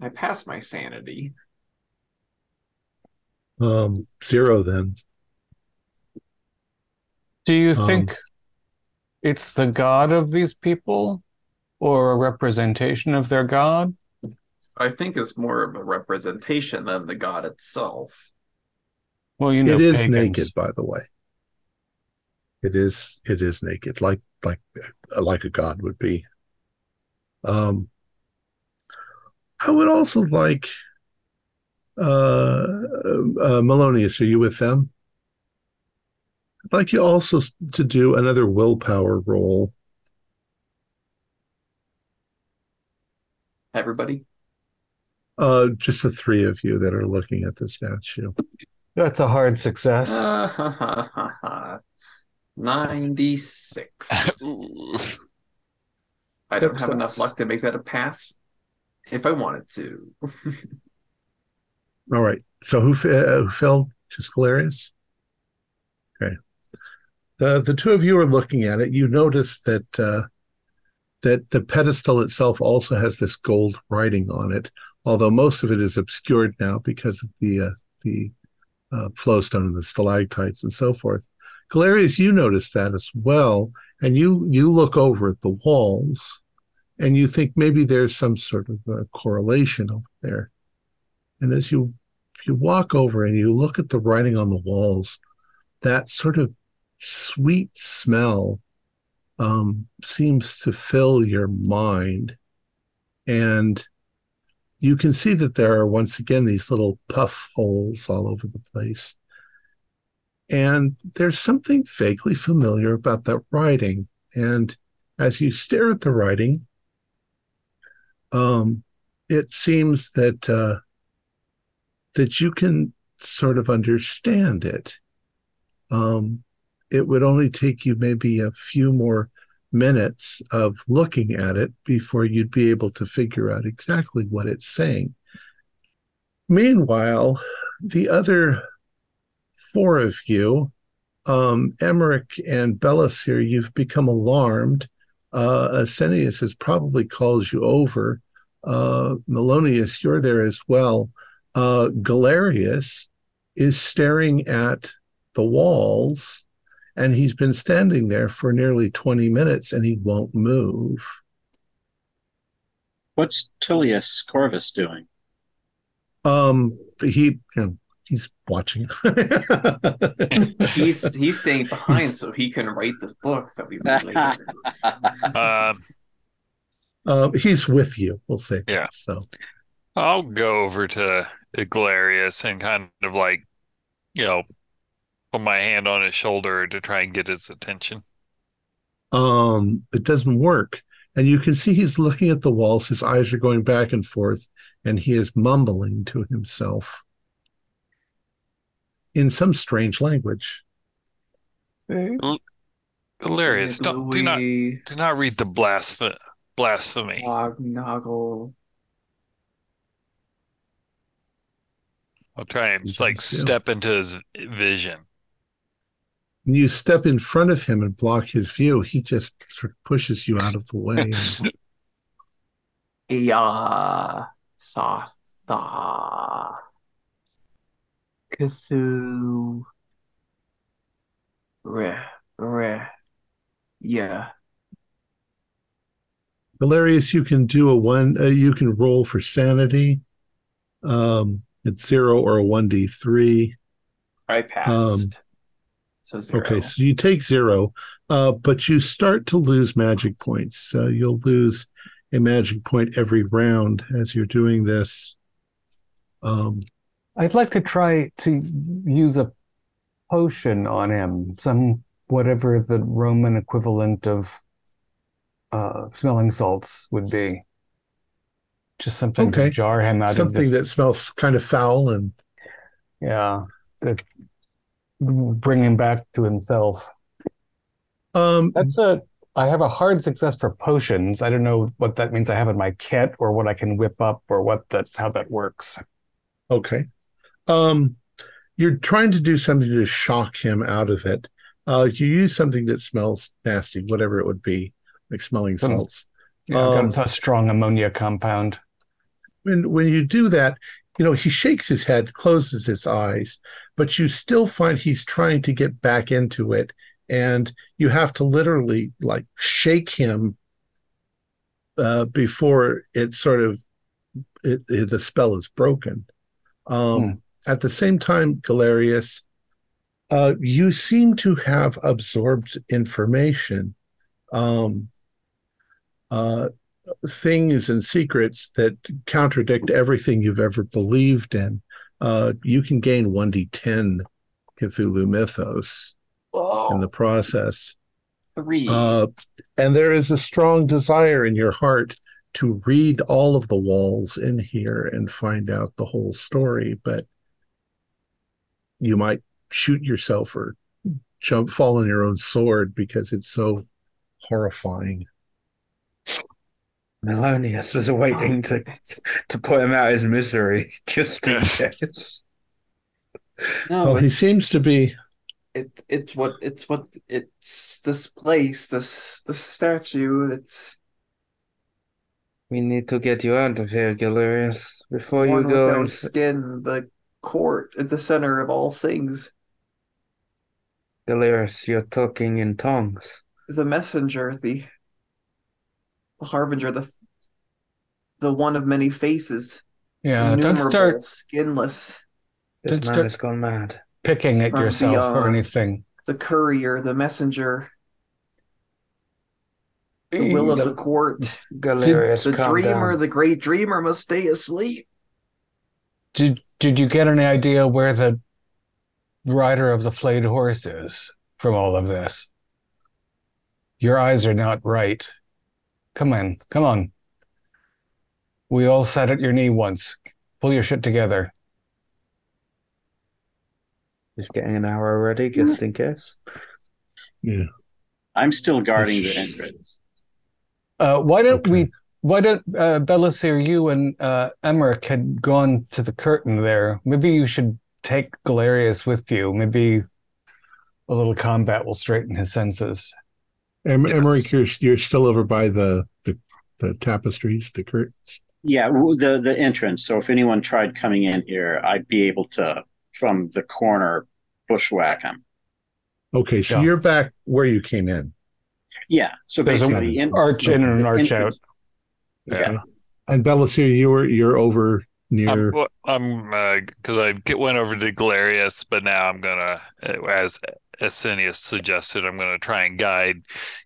I passed my sanity. Um, zero then. Do you Um, think it's the god of these people or a representation of their god? I think it's more of a representation than the god itself. Well, you know, it is pagans. naked, by the way. It is it is naked, like like uh, like a god would be. Um, I would also like uh, uh Melonius. Are you with them? I'd like you also to do another willpower roll. Everybody? Uh, just the three of you that are looking at the statue. That's a hard success. Uh, [LAUGHS] 96. [LAUGHS] I don't have enough luck to make that a pass if I wanted to. [LAUGHS] All right. So who, fa- uh, who fell? Just Galerius. Okay. The the two of you are looking at it. You notice that uh, that the pedestal itself also has this gold writing on it, although most of it is obscured now because of the uh, the uh, flowstone and the stalactites and so forth. Galerius, you notice that as well, and you you look over at the walls, and you think maybe there's some sort of a correlation over there. And as you you walk over and you look at the writing on the walls, that sort of sweet smell um, seems to fill your mind, and you can see that there are once again these little puff holes all over the place. And there's something vaguely familiar about that writing. And as you stare at the writing, um, it seems that uh, that you can sort of understand it. Um, it would only take you maybe a few more minutes of looking at it before you'd be able to figure out exactly what it's saying. Meanwhile, the other four of you, um, Emmerich and Belisir, you've become alarmed. Uh, Asinius has probably called you over. Uh, Melonius, you're there as well. Uh, Galerius is staring at the walls and he's been standing there for nearly 20 minutes and he won't move. What's Tullius Corvus doing? Um, he, you know, he's watching. [LAUGHS] he's he's staying [LAUGHS] behind so he can write this book that we read later. [LAUGHS] Um, uh, he's with you, we'll say. Yeah. So I'll go over to to Galerius and kind of like, you know, put my hand on his shoulder to try and get his attention. um, it doesn't work. And you can see he's looking at the walls, his eyes are going back and forth, and he is mumbling to himself in some strange language. Galerius, don't do not do not read the blasph- blasphemy. Wagnagel. I'll try and like step into his vision. When you step in front of him and block his view, he just sort of pushes you out of the way. yeah, sa sa Kasu Re Re Yeah. Galerius, you can do a one. Uh, you can roll for sanity. Um, it's zero or a one d three. I passed. Um, so zero. Okay, so you take zero, uh, but you start to lose magic points. Uh, you'll lose a magic point every round as you're doing this. Um, I'd like to try to use a potion on him, some whatever the Roman equivalent of uh, smelling salts would be. Just something Okay. to jar him out of something that smells kind of foul and Yeah, that bring him back to himself. um, That's a. I have a hard success for potions. I don't know what that means. I have in my kit, or what I can whip up, or what that's how that works. Okay. Um, you're trying to do something to shock him out of it. Uh, you use something that smells nasty, whatever it would be, like smelling salts. Yeah, Um, got a strong ammonia compound. When when you do that, you know he shakes his head, closes his eyes, but you still find he's trying to get back into it, and you have to literally like shake him uh, before it sort of it, it- the spell is broken. Um, Hmm. At the same time, Galerius, uh, you seem to have absorbed information, um, uh, things and secrets that contradict everything you've ever believed in. Uh, you can gain 1d10 Cthulhu mythos Oh, in the process. three. Uh, and there is a strong desire in your heart to read all of the walls in here and find out the whole story, but you might shoot yourself or jump, fall on your own sword because it's so horrifying. Melonius was waiting oh, to to put him out of his misery, [LAUGHS] just in Yeah. case. no, well, he seems to be. it it's what it's what it's this place this this statue it's We need to get you out of here, Galerius, before you one go without and skin the court at the center of all things Galerius, you're talking in tongues. The messenger, the the harbinger, the the one of many faces, Yeah, don't start skinless, This Don't man start- has gone mad. picking at From yourself or anything. the courier, the messenger, the will of the court, Galerius, the dreamer, down. the great dreamer must stay asleep. Did did you get any idea where the rider of the flayed horse is from all of this? Your eyes are not right. Come on, come on. We all sat at your knee once. Pull your shit together. Just getting an hour already, just in case. Yeah. I'm still guarding the entrance. Uh, why don't Okay. we? Why don't uh, Belisir, you and uh, Emmerich had gone to the curtain there? Maybe you should take Galerius with you. Maybe a little combat will straighten his senses. Em- Yes. Emmerich, you're you're still over by the the, the tapestries, the curtains. Yeah, the the entrance. So if anyone tried coming in here, I'd be able to from the corner bushwhack them. Okay, so Yeah. you're back where you came in. Yeah. So There's an basically, in, arch in and an arch entrance- Yeah. Yeah. And Belisir, you're you're over near. I'm, well, I'm, because I went over to Galerius, but now I'm gonna, uh, as Asinius suggested, I'm gonna try and guide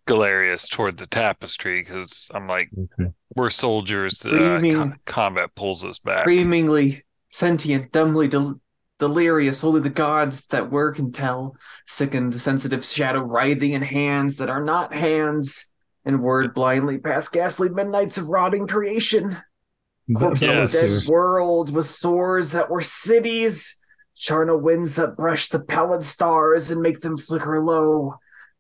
Galerius toward the tapestry because I'm like, Okay. we're soldiers. Uh, Screaming. combat pulls us back. Screamingly sentient, dumbly del- delirious, only the gods that were can tell. Sickened, sensitive shadow writhing in hands that are not hands, and word blindly past ghastly midnights of rotting creation. Be- Corpses Yes. of Belisir, dead worlds with swords that were cities. Charnel winds that brush the pallid stars and make them flicker low.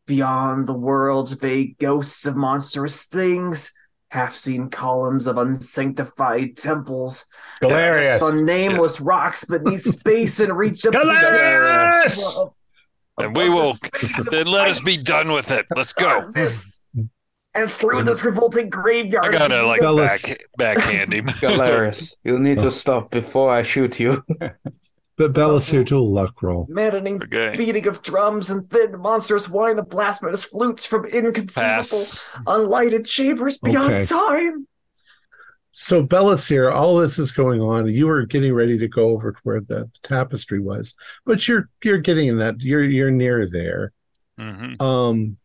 Beyond the world, vague ghosts of monstrous things, half seen columns of unsanctified temples. Galerius! On nameless rocks beneath space and reach up Galerius! to the And we will, then let us be done with it. Let's go. And through this revolting graveyard, I gotta like Belis- back backhand him. Galerius, you'll need to [LAUGHS] stop before I shoot you. [LAUGHS] but Belisir, do a luck roll. maddening Okay. beating of drums and thin monstrous whine of blasphemous flutes from inconceivable Pass. unlighted chambers beyond Okay. time. So Belisir, all this is going on. You were getting ready to go over to where the tapestry was, but you're you're getting in that. You're you're near there. hmm um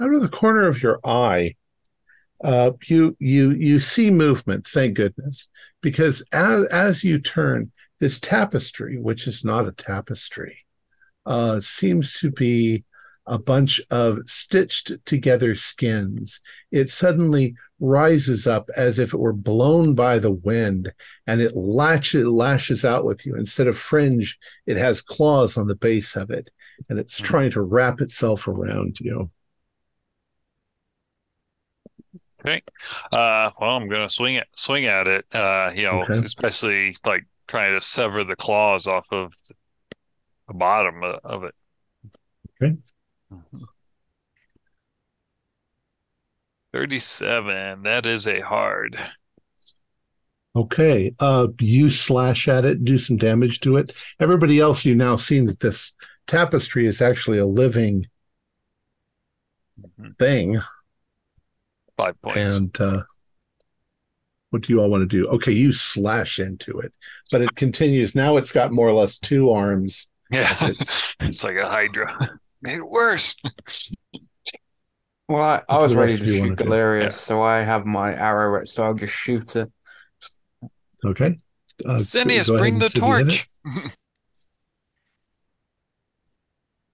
out of the corner of your eye uh you you you see movement thank goodness because as as you turn this tapestry which is not a tapestry uh seems to be a bunch of stitched together skins it suddenly rises up as if it were blown by the wind and it latches lashes out with you instead of fringe it has claws on the base of it and it's trying to wrap itself around you. Okay. Uh, well, I'm gonna swing it, swing at it. Uh, you know, Okay. especially like trying to sever the claws off of the bottom of, it. Okay. Thirty-seven. That is a hard. Okay, uh, you slash at it, do some damage to it. Everybody else, you now seen that this tapestry is actually a living Mhm. thing. Five points. And uh, what do you all want to do? Okay, you slash into it, but it continues. Now it's got more or less two arms. yeah, it's- [LAUGHS] it's like a hydra. Made it worse. Well, I, I was ready to shoot do? Galerius, Yeah. so I have my arrow so I'll just shoot it. Okay, uh, Sinius, bring the see if you hit it. torch.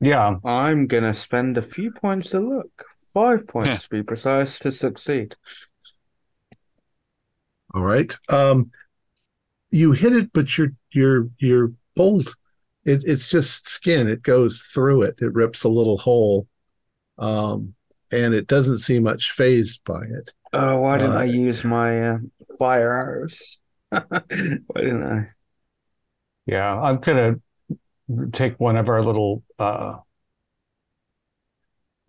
Yeah, I'm gonna spend a few points to look. Five points to be precise to succeed. All right. Um, you hit it, but your your your bolt, it, it's just skin. It goes through it. It rips a little hole, um, and it doesn't seem much phased by it. Oh, why didn't Uh, I use my uh, fire arrows? [LAUGHS] Why didn't I? yeah. I'm gonna take one of our little uh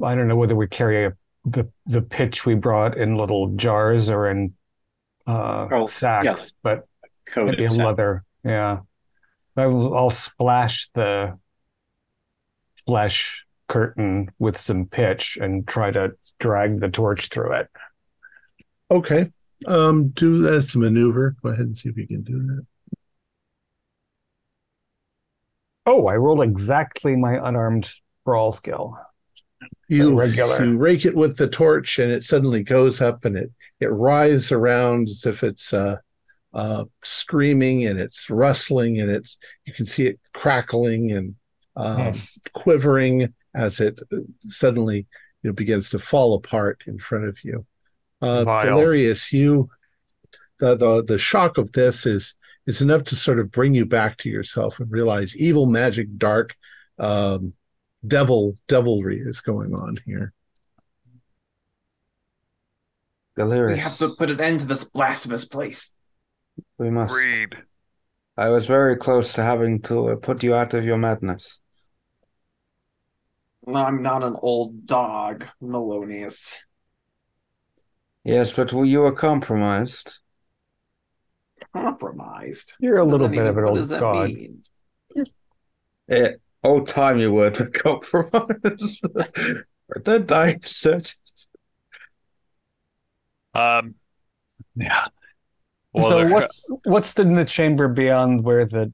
I don't know whether we carry a, the the pitch we brought in little jars or in uh Oh, sacks, yeah. but Coated. maybe in so- leather. Yeah. I will, I'll splash the flesh curtain with some pitch and try to drag the torch through it. Okay. Um, do that's a maneuver. Go ahead and see if you can do that. Oh, I rolled exactly my unarmed brawl skill. You regular. you rake it with the torch, and it suddenly goes up, and it it writhes around as if it's uh, uh, screaming, and it's rustling, and it's you can see it crackling and um, quivering as it uh, suddenly you know begins to fall apart in front of you. Uh, Vile. Galerius, you the, the the shock of this is is enough to sort of bring you back to yourself and realize evil, magic, dark, um, devil devilry is going on here. Galerius, We have to put an end to this blasphemous place. we must. Read. I was very close to having to uh, put you out of your madness. I'm not an old dog, Melonius. Yes, but you were compromised. Compromised. You're a What little bit even- of an what old does that god. mean? Eh, old time you were to [LAUGHS] compromise. They're dying search. Um, yeah. Well, so what's what's in the chamber beyond where the You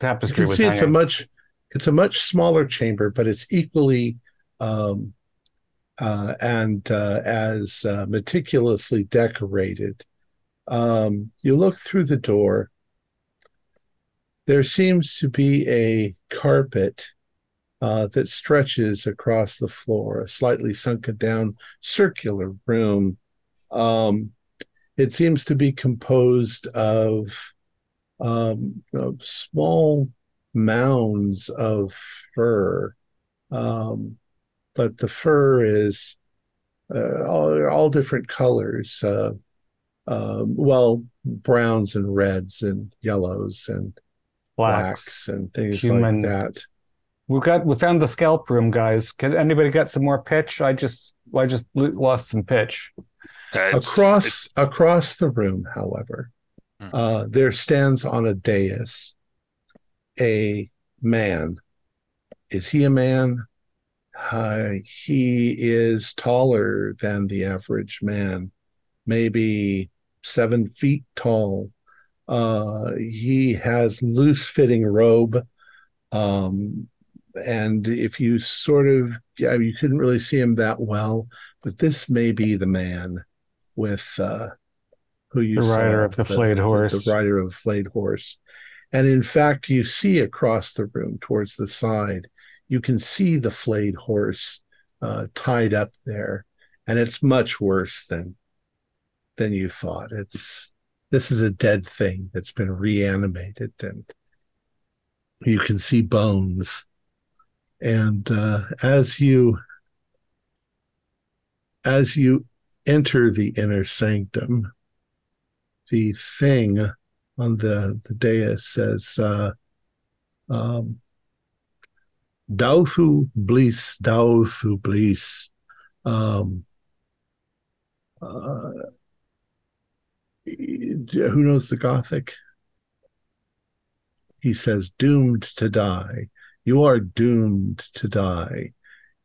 tapestry can was see it's a much it's a much smaller chamber, but it's equally um, uh, and uh, as uh, meticulously decorated. Um, you look through the door. There seems to be a carpet uh, that stretches across the floor, a slightly sunken down circular room. Um, it seems to be composed of um, of small mounds of fur. Um, but the fur is uh, all, all different colors. Uh, um, well, browns and reds and yellows and Blacks. blacks and things human. like that. We got we found the scalp room, guys. Can anybody got some more pitch? I just I just lost some pitch. it's- across it's- across the room, however, Mhm. uh, there stands on a dais a man. Is he a man? Uh, he is taller than the average man, maybe seven feet tall. Uh, he has loose fitting robe. Um, and if you sort of, yeah, you couldn't really see him that well, but this may be the man with uh, who you The rider of the flayed horse. the rider of the flayed horse. And in fact, you see across the room towards the side, you can see the flayed horse uh, tied up there, and it's much worse than than you thought. It's this is a dead thing that's been reanimated, and you can see bones. And uh, as you as you enter the inner sanctum, the thing on the the dais says, uh, um, "Dauthu bliss, dauthu bliss." Um, uh, who knows the Gothic? He says, "Doomed to die. You are doomed to die.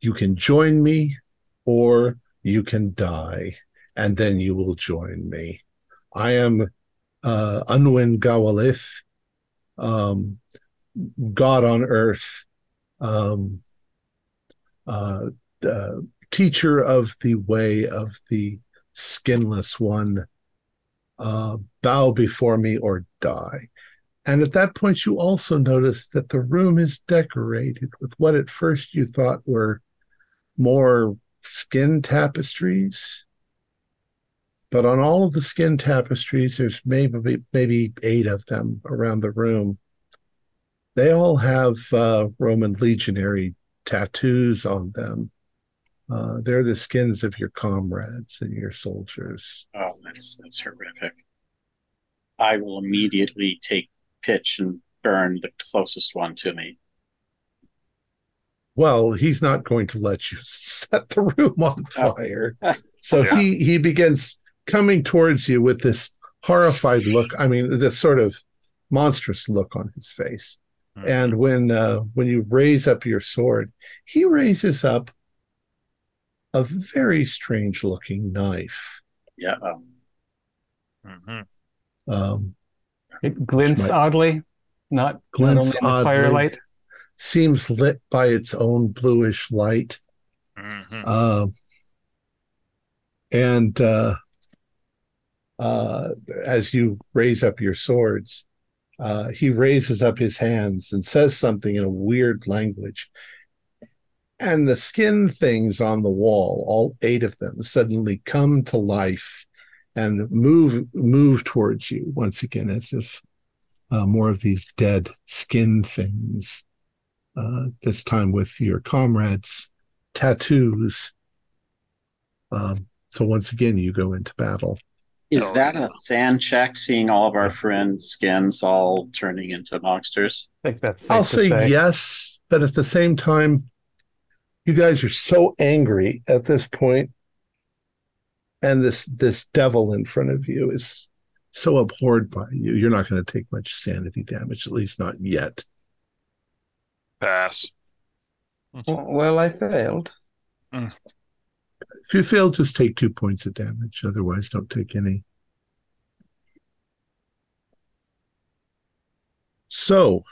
You can join me, or you can die, and then you will join me." I am uh, Unwin Gawalith, um, God on earth, um, uh, uh, teacher of the way of the skinless one. Uh, bow before me or die. And at that point, you also notice that the room is decorated with what at first you thought were more skin tapestries. But on all of the skin tapestries, there's maybe maybe eight of them around the room. They all have uh, Roman legionary tattoos on them. Uh, they're the skins of your comrades and your soldiers. Oh, that's that's horrific. I will immediately take pitch and burn the closest one to me. Well, he's not going to let you [LAUGHS] set the room on Oh. fire. [LAUGHS] So Yeah. he he begins coming towards you with this horrified look. I mean, this sort of monstrous look on his face. Mhm. And when uh, when you raise up your sword, he raises up a very strange looking knife. Yeah. um, Mhm. Um, It glints might- oddly, not, Glints not only in the oddly. firelight. seems lit by its own bluish light. Mhm. Um, and uh, uh, as you raise up your swords, uh, he raises up his hands and says something in a weird language. And the skin things on the wall, all eight of them, suddenly come to life and move move towards you once again, as if uh, more of these dead skin things. Uh, this time with your comrades' tattoos. Um, so once again, you go into battle. Is that a SAN check seeing all of our friends' skins all turning into monsters? I think that's safe I'll to say, yes, but at the same time, you guys are so angry at this point, and this this devil in front of you is so abhorred by you. You're not going to take much sanity damage, at least not yet. Pass. Well, I failed. If you fail, just take two points of damage. Otherwise, don't take any. So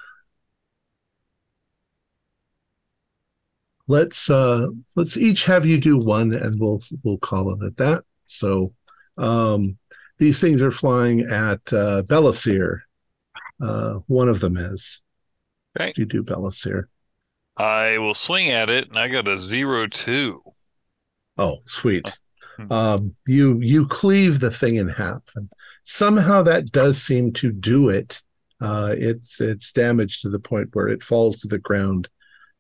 let's uh let's each have you do one and we'll we'll call it at that. So um these things are flying at uh Belisir. Uh one of them is. Right. You do Belisir. I will swing at it, and I got a zero two. Oh, sweet. Hmm. Um, you you cleave the thing in half, and somehow that does seem to do it. Uh, it's it's damaged to the point where it falls to the ground.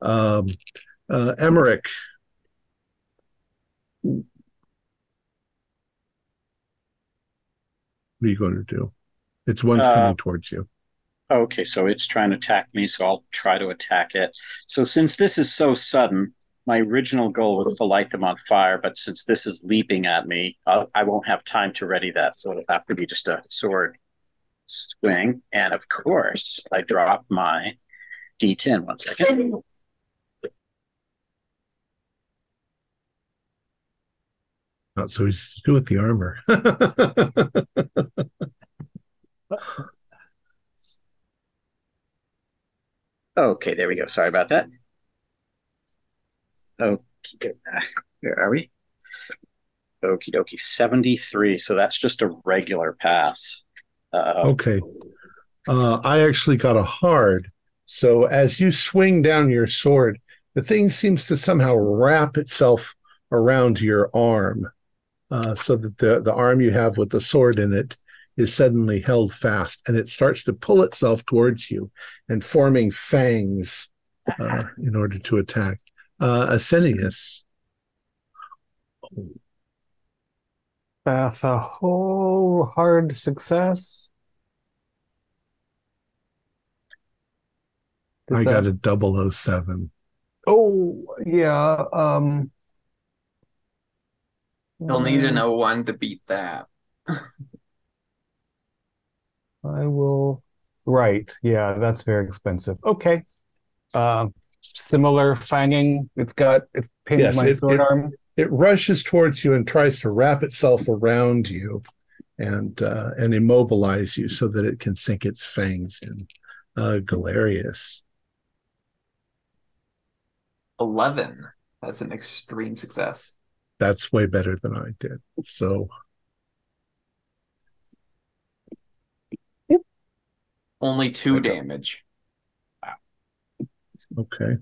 Um, uh, Emmerich, what are you going to do? It's one's Uh, coming towards you. Okay, so it's trying to attack me, so I'll try to attack it. So since this is so sudden, my original goal was to light them on fire, but since this is leaping at me, i I won't have time to ready that, so it'll have to be just a sword swing. And of course, I drop my D10. One second. Not so easy to do with the armor. [LAUGHS] Okay, there we go. Sorry about that. Okay, [LAUGHS] where are we? Okie dokie, 73. So that's just a regular pass. Uh, Okay. Uh, I actually got a hard. So as you swing down your sword, the thing seems to somehow wrap itself around your arm, uh, so that the the arm you have with the sword in it is suddenly held fast, and it starts to pull itself towards you and forming fangs uh, in order to attack. Uh, Asinius, That's a whole hard success. Does I got a double o seven. Oh, yeah. Um, You'll need to um, know one to beat that. [LAUGHS] I will. Right. Yeah, that's very expensive. Okay. Um, similar fanging. It's got it's pinned Yes, my it- sword it- arm. it rushes towards you and tries to wrap itself around you and uh, and immobilize you so that it can sink its fangs in. Uh, Galerius, 11. That's an extreme success. That's way better than I did. So Only two damage. Wow. okay.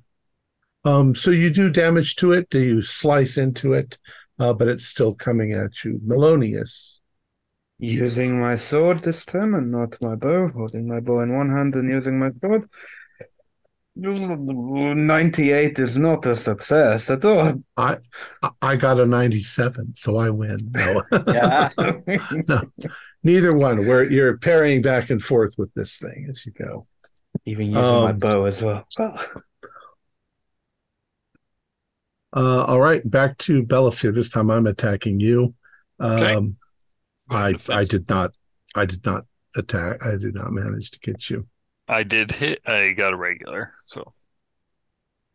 Um, so you do damage to it. Do you slice into it? Uh, but it's still coming at you. Melonius. Using my sword this time and not my bow, holding my bow in one hand and using my sword. 98 is not a success at all. I I got a ninety-seven, so I win. No, yeah. [LAUGHS] neither one. Where you're parrying back and forth with this thing as you go. Even using my Um, bow as well. Uh, all right, back to Belisir. This time I'm attacking you. Okay. Um, I I did not I did not attack. I did not manage to get you. I did hit. I got a regular. So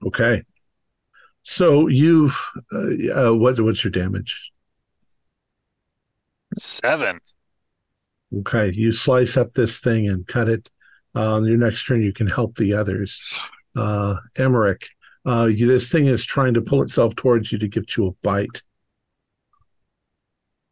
Okay. So you've uh, uh, what? What's your damage? seven. Okay, you slice up this thing and cut it. Uh, on your next turn, you can help the others. [SIGHS] Uh, Emmerich, uh, you, this thing is trying to pull itself towards you to give you a bite.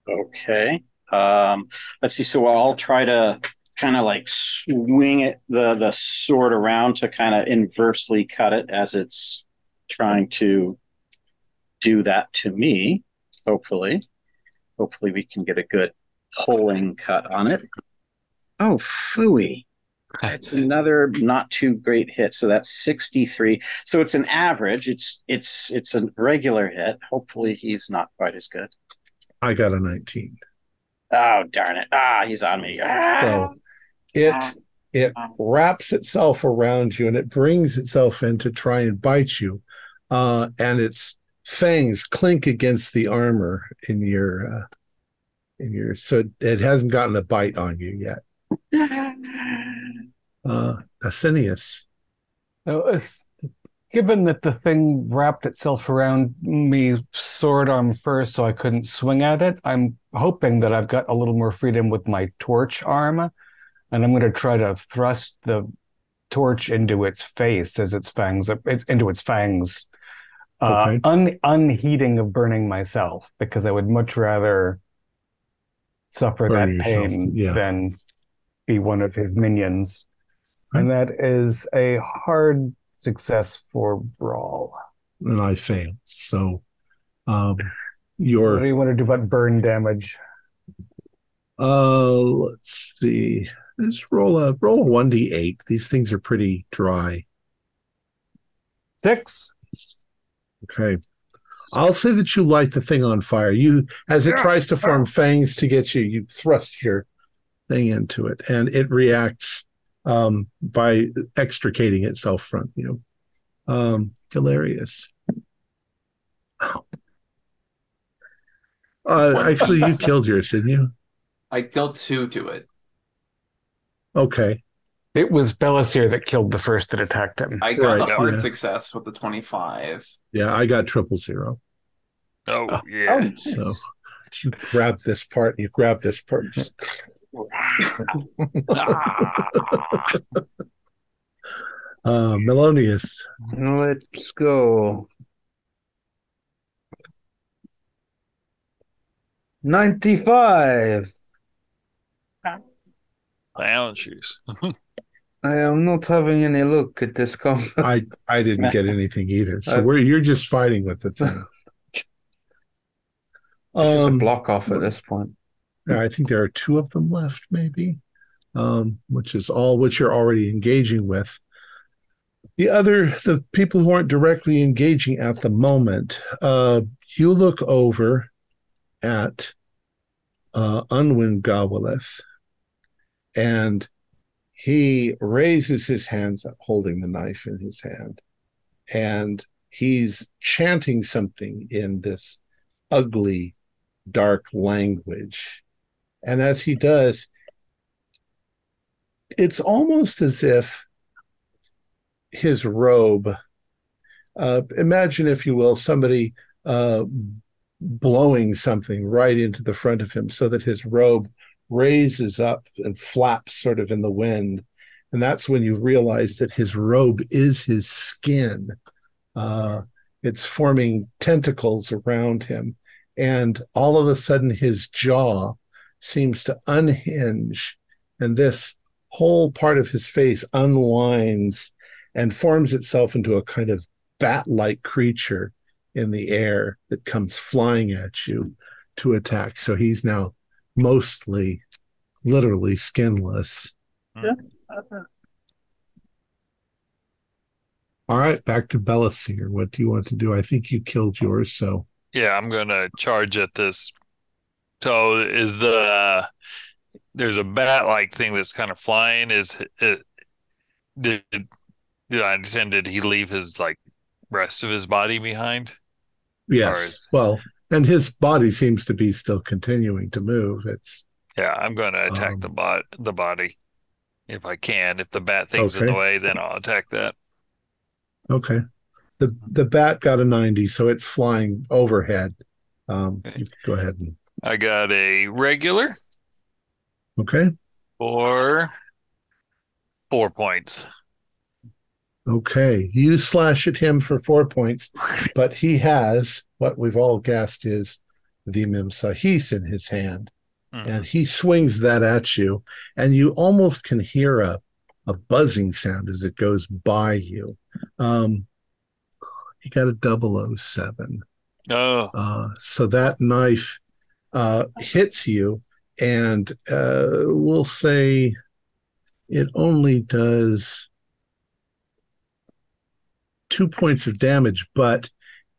Okay. Um, let's see. So I'll try to kind of like swing it the the sword around to kind of inversely cut it as it's trying to do that to me. Hopefully, hopefully we can get a good pulling cut on it. Oh, phooey. It's [LAUGHS] another not too great hit. So that's 63. So it's an average. It's it's it's a regular hit. Hopefully he's not quite as good. I got a 19. Oh darn it. Ah, he's on me. Ah! So it it wraps itself around you and it brings itself in to try and bite you. Uh, and its fangs clink against the armor in your uh, in your so it hasn't gotten a bite on you yet. [LAUGHS] Uh Asinius. Now, it's- given that the thing wrapped itself around me sword arm first, so I couldn't swing at it, I'm hoping that I've got a little more freedom with my torch arm, and I'm going to try to thrust the torch into its face as its fangs into its fangs, uh, Okay. un, unheeding of burning myself because I would much rather suffer Burn that pain yeah. than be one of his minions. And that is a hard success for Brawl. And I fail. So um What do you want to do about burn damage? Uh, let's see. Let's roll a roll a one d eight. These things are pretty dry. Six. Okay, I'll say that you light the thing on fire. You, as it tries to form fangs to get you, you thrust your thing into it, and it reacts um, by extricating itself from you. Um, Galerius. Uh, actually, you killed yours, didn't you? I dealt two to it. Okay. It was Belisir that killed the first that attacked him. I got Right, the hard yeah. success with the 25. Yeah, I got triple zero. Oh, Oh, yeah. So you grab this part, you grab this part. Just, [LAUGHS] uh, Melonius. Let's go. 95. Down shoes. [LAUGHS] I am not having any luck at this combat. [LAUGHS] I I didn't get anything either. So [LAUGHS] we're you're just fighting with the thing. It's just a Um, block off at this point. I think there are two of them left, maybe, um, which is all which you're already engaging with. The other, the people who aren't directly engaging at the moment, uh, you look over at uh, Unwin Gawalith, and he raises his hands up, holding the knife in his hand, and he's chanting something in this ugly, dark language. And as he does, it's almost as if his robe, uh, imagine, if you will, somebody uh, blowing something right into the front of him so that his robe raises up and flaps sort of in the wind. And that's when you realize that his robe is his skin. Uh, it's forming tentacles around him. And all of a sudden, his jaw seems to unhinge, and this whole part of his face unwinds and forms itself into a kind of bat like creature in the air that comes flying at you to attack. So he's now mostly, literally skinless. All right, back to Belisir. What do you want to do? I think you killed yours, so Yeah, I'm gonna charge at this. So is the there's a bat-like thing that's kind of flying. Is it did did I understand? Did he leave his like rest of his body behind? yes. is- Well, and his body seems to be still continuing to move. It's Yeah, I'm gonna attack the Um, bot the body. if I can. If the bat thing's in the way, then I'll attack that. Okay. The the bat got a 90, so it's flying overhead. Um, Okay. go ahead and I got a regular okay. for four points. Okay. You slash at him for four points, [LAUGHS] but he has what we've all guessed is the Mimsahis in his hand. Mhm. And he swings that at you, and you almost can hear a, a buzzing sound as it goes by you. Um, he got a 007. Oh, Uh, so that knife uh, hits you, and uh, we'll say it only does two points of damage, but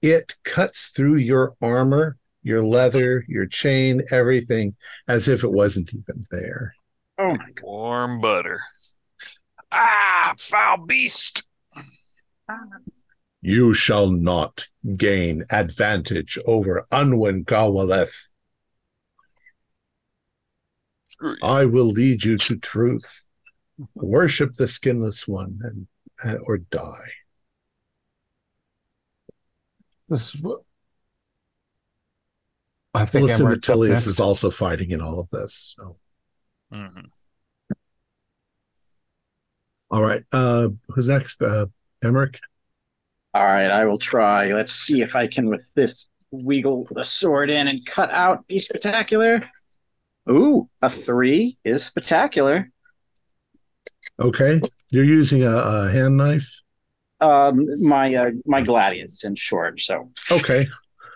it cuts through your armor, your leather, your chain, everything, as if it wasn't even there. Oh my god. warm butter. Ah, foul beast. You shall not gain advantage over Unwin Gawaleth. I will lead you to truth. Worship the skinless one and, and or die. This is what I We'll think assume Emmerich that up Tilius next. is also fighting in all of this. So Mhm. all right. Uh who's next? Uh Emmerich? All right, I will try. Let's see if I can with this wiggle the sword in and cut out be spectacular. Ooh, a three is spectacular. Okay. You're using a, a hand knife. Um, my uh, my gladius in short. So Okay.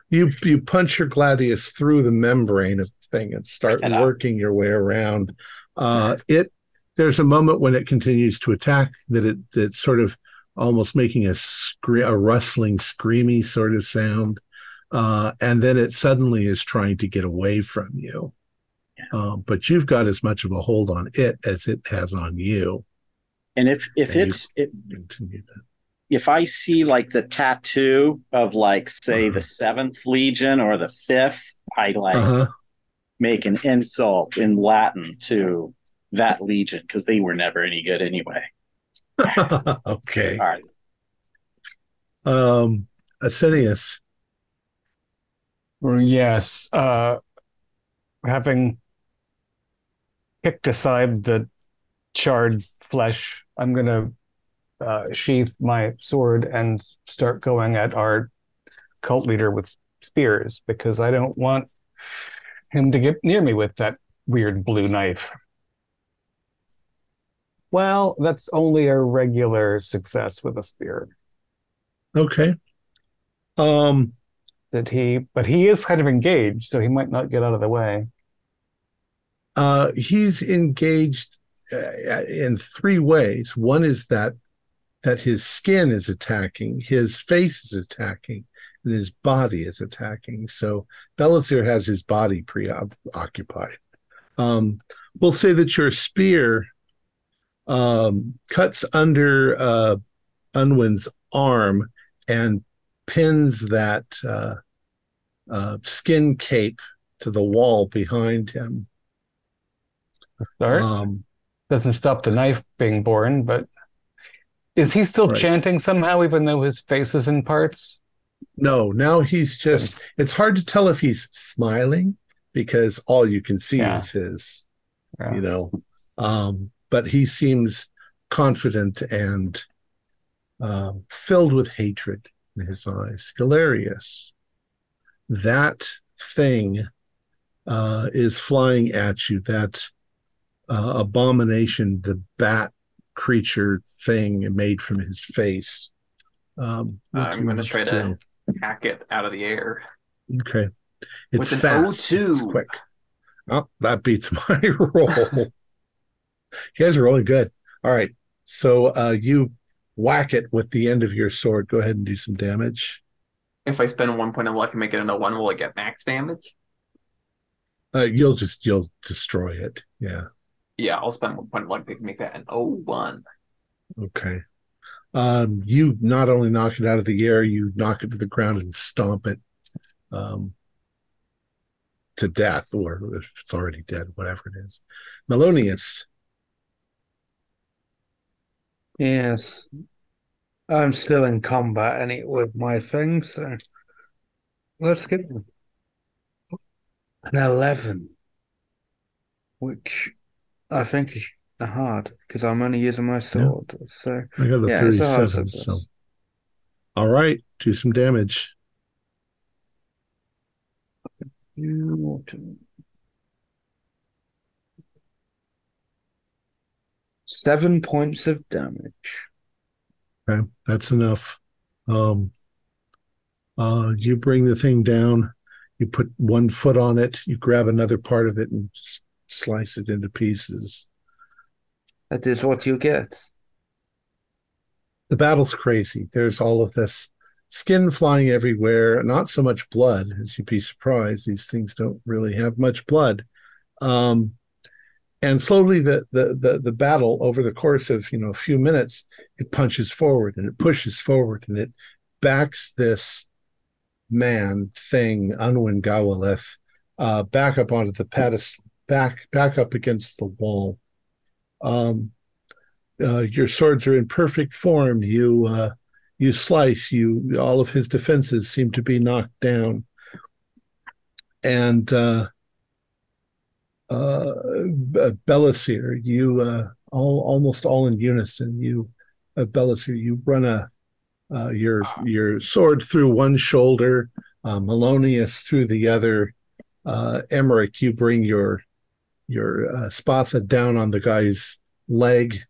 You you punch your gladius through the membrane of the thing and start out. working your way around. Uh it there's a moment when it continues to attack that it it's sort of almost making a scre- a rustling, screamy sort of sound. Uh, and then it suddenly is trying to get away from you. Uh, but you've got as much of a hold on it as it has on you. and if if And it's it, if I see like the tattoo of like say Uh-huh. the seventh legion or the fifth, I like Uh-huh. make an insult in Latin to that legion because they were never any good anyway. [LAUGHS] okay. All right. Um, Asinius. Yes, uh, having kicked aside the charred flesh, I'm gonna uh, sheath my sword and start going at our cult leader with spears because I don't want him to get near me with that weird blue knife. Well, that's only a regular success with a spear. Okay. Um, Did he? But he is kind of engaged, so he might not get out of the way. uh, he's engaged uh, in three ways. One is that that his skin is attacking, his face is attacking, and his body is attacking. So Belisir has his body preoccupied. Um, we'll say that your spear um, cuts under uh, Unwin's arm and pins that uh, uh, skin cape to the wall behind him. Start. Um, doesn't stop the knife being born, but is he still Right. chanting somehow, even though his face is in parts? no, now he's just, it's hard to tell if he's smiling because all you can see Yeah. is his, Yeah. you know, um, but he seems confident and um, filled with hatred in his eyes. Galerius, that thing uh, is flying at you, that uh, abomination, the bat creature thing made from his face. Um, I'm gonna try do? to hack it out of the air. Okay. It's With fast. It's O2. quick. Oh, that beats [LAUGHS] my roll. you guys are really good. All right. So uh, you whack it with the end of your sword. Go ahead and do some damage. If I spend one point of luck and make it into one, will it get max damage? Uh, you'll just you'll destroy it. Yeah. Yeah, I'll spend one point of luck to make that an O1. Okay. Um, you not only knock it out of the air, you knock it to the ground and stomp it um, to death, or if it's already dead, whatever it is. Melonius. Yes. I'm still in combat and it with my thing, so let's get an 11, which I think is hard because I'm only using my sword. So I got a Yeah, it's a 37. So, all right, do some damage. seven points of damage. Okay, that's enough. Um, uh, you bring the thing down. You put one foot on it. You grab another part of it and s- slice it into pieces. That is what you get. the battle's crazy. There's all of this skin flying everywhere, not so much blood, as you'd be surprised. These things don't really have much blood. Um, and slowly the, the the the battle over the course of you know a few minutes, it punches forward and it pushes forward and it backs this man thing, Unwin Gawalith, uh, back up onto the pedestal, back back up against the wall. Um, uh, your swords are in perfect form. You uh, you slice. You all of his defenses seem to be knocked down, and uh, uh, Belisir, you uh, all almost all in unison. You, uh, Belisir, you run a uh, your your sword through one shoulder, uh, Melonius through the other. Uh, Emmerich, you bring your your uh, spatha down on the guy's leg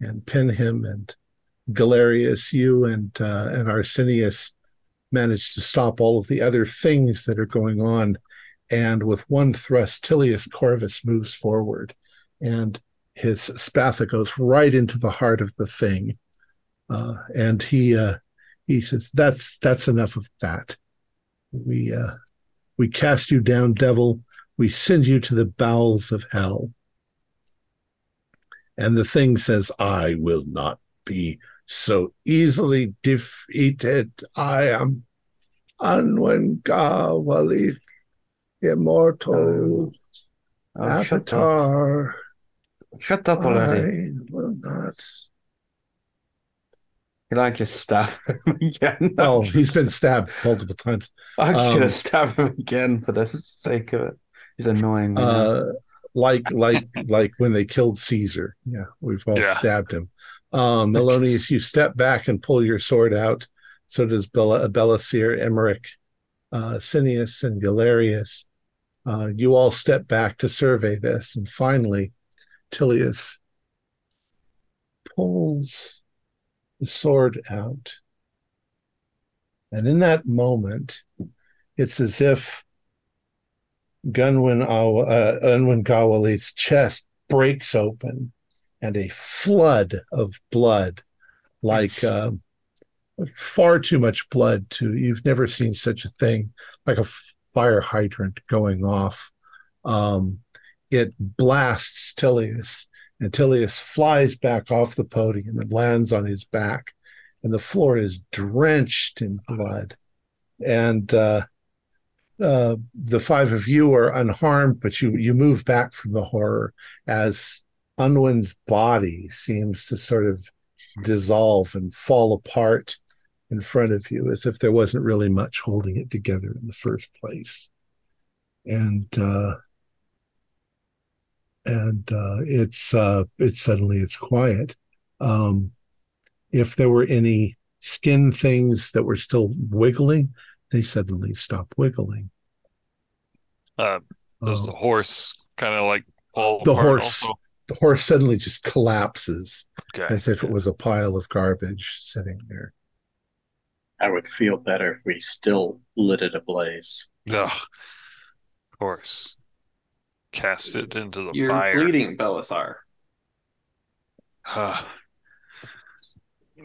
and pin him and Galerius, you and uh, and Arsenius manage to stop all of the other things that are going on. And with one thrust, Tilius Corvus moves forward and his spatha goes right into the heart of the thing. Uh, and he uh, he says, That's that's enough of that. We uh, we cast you down, devil. We send you to the bowels of hell. And the thing says, I will not be so easily defeated. I am Anwen Gawalith, immortal Oh, shut up. avatar. Shut up already. I will not. Can [LAUGHS] I just stab him again? Oh, he's been stabbed multiple times. I'm just gonna um, stab him again for the sake of it. He's annoying. Uh, like like like when they killed Caesar. Yeah, we've all Yeah. stabbed him. Um, Melonius, you step back and pull your sword out. So does Bella, Belisir, Emmerich, uh, Cineas, and Galerius. Uh, you all step back to survey this, and finally, Tilius pulls the sword out. And in that moment, it's as if Gunwin uh, Unwin chest breaks open and a flood of blood, like uh, far too much blood to you've never seen such a thing, like a fire hydrant going off. Um, it blasts Tilius, and Tilius flies back off the podium and lands on his back, and the floor is drenched in blood. And uh, uh, the five of you are unharmed, but you you move back from the horror as Unwin's body seems to sort of dissolve and fall apart in front of you, as if there wasn't really much holding it together in the first place. And uh, and uh, it's uh, it's suddenly it's quiet. Um, if there were any skin things that were still wiggling, they suddenly stop wiggling. Uh, does Um, the horse kind of like fall the horse also? the horse suddenly just collapses Okay. as if it was a pile of garbage sitting there. I would feel better if we still lit it ablaze. Ugh. Of course. Cast it into the You're fire. bleeding, Belisir. [SIGHS] [SIGHS]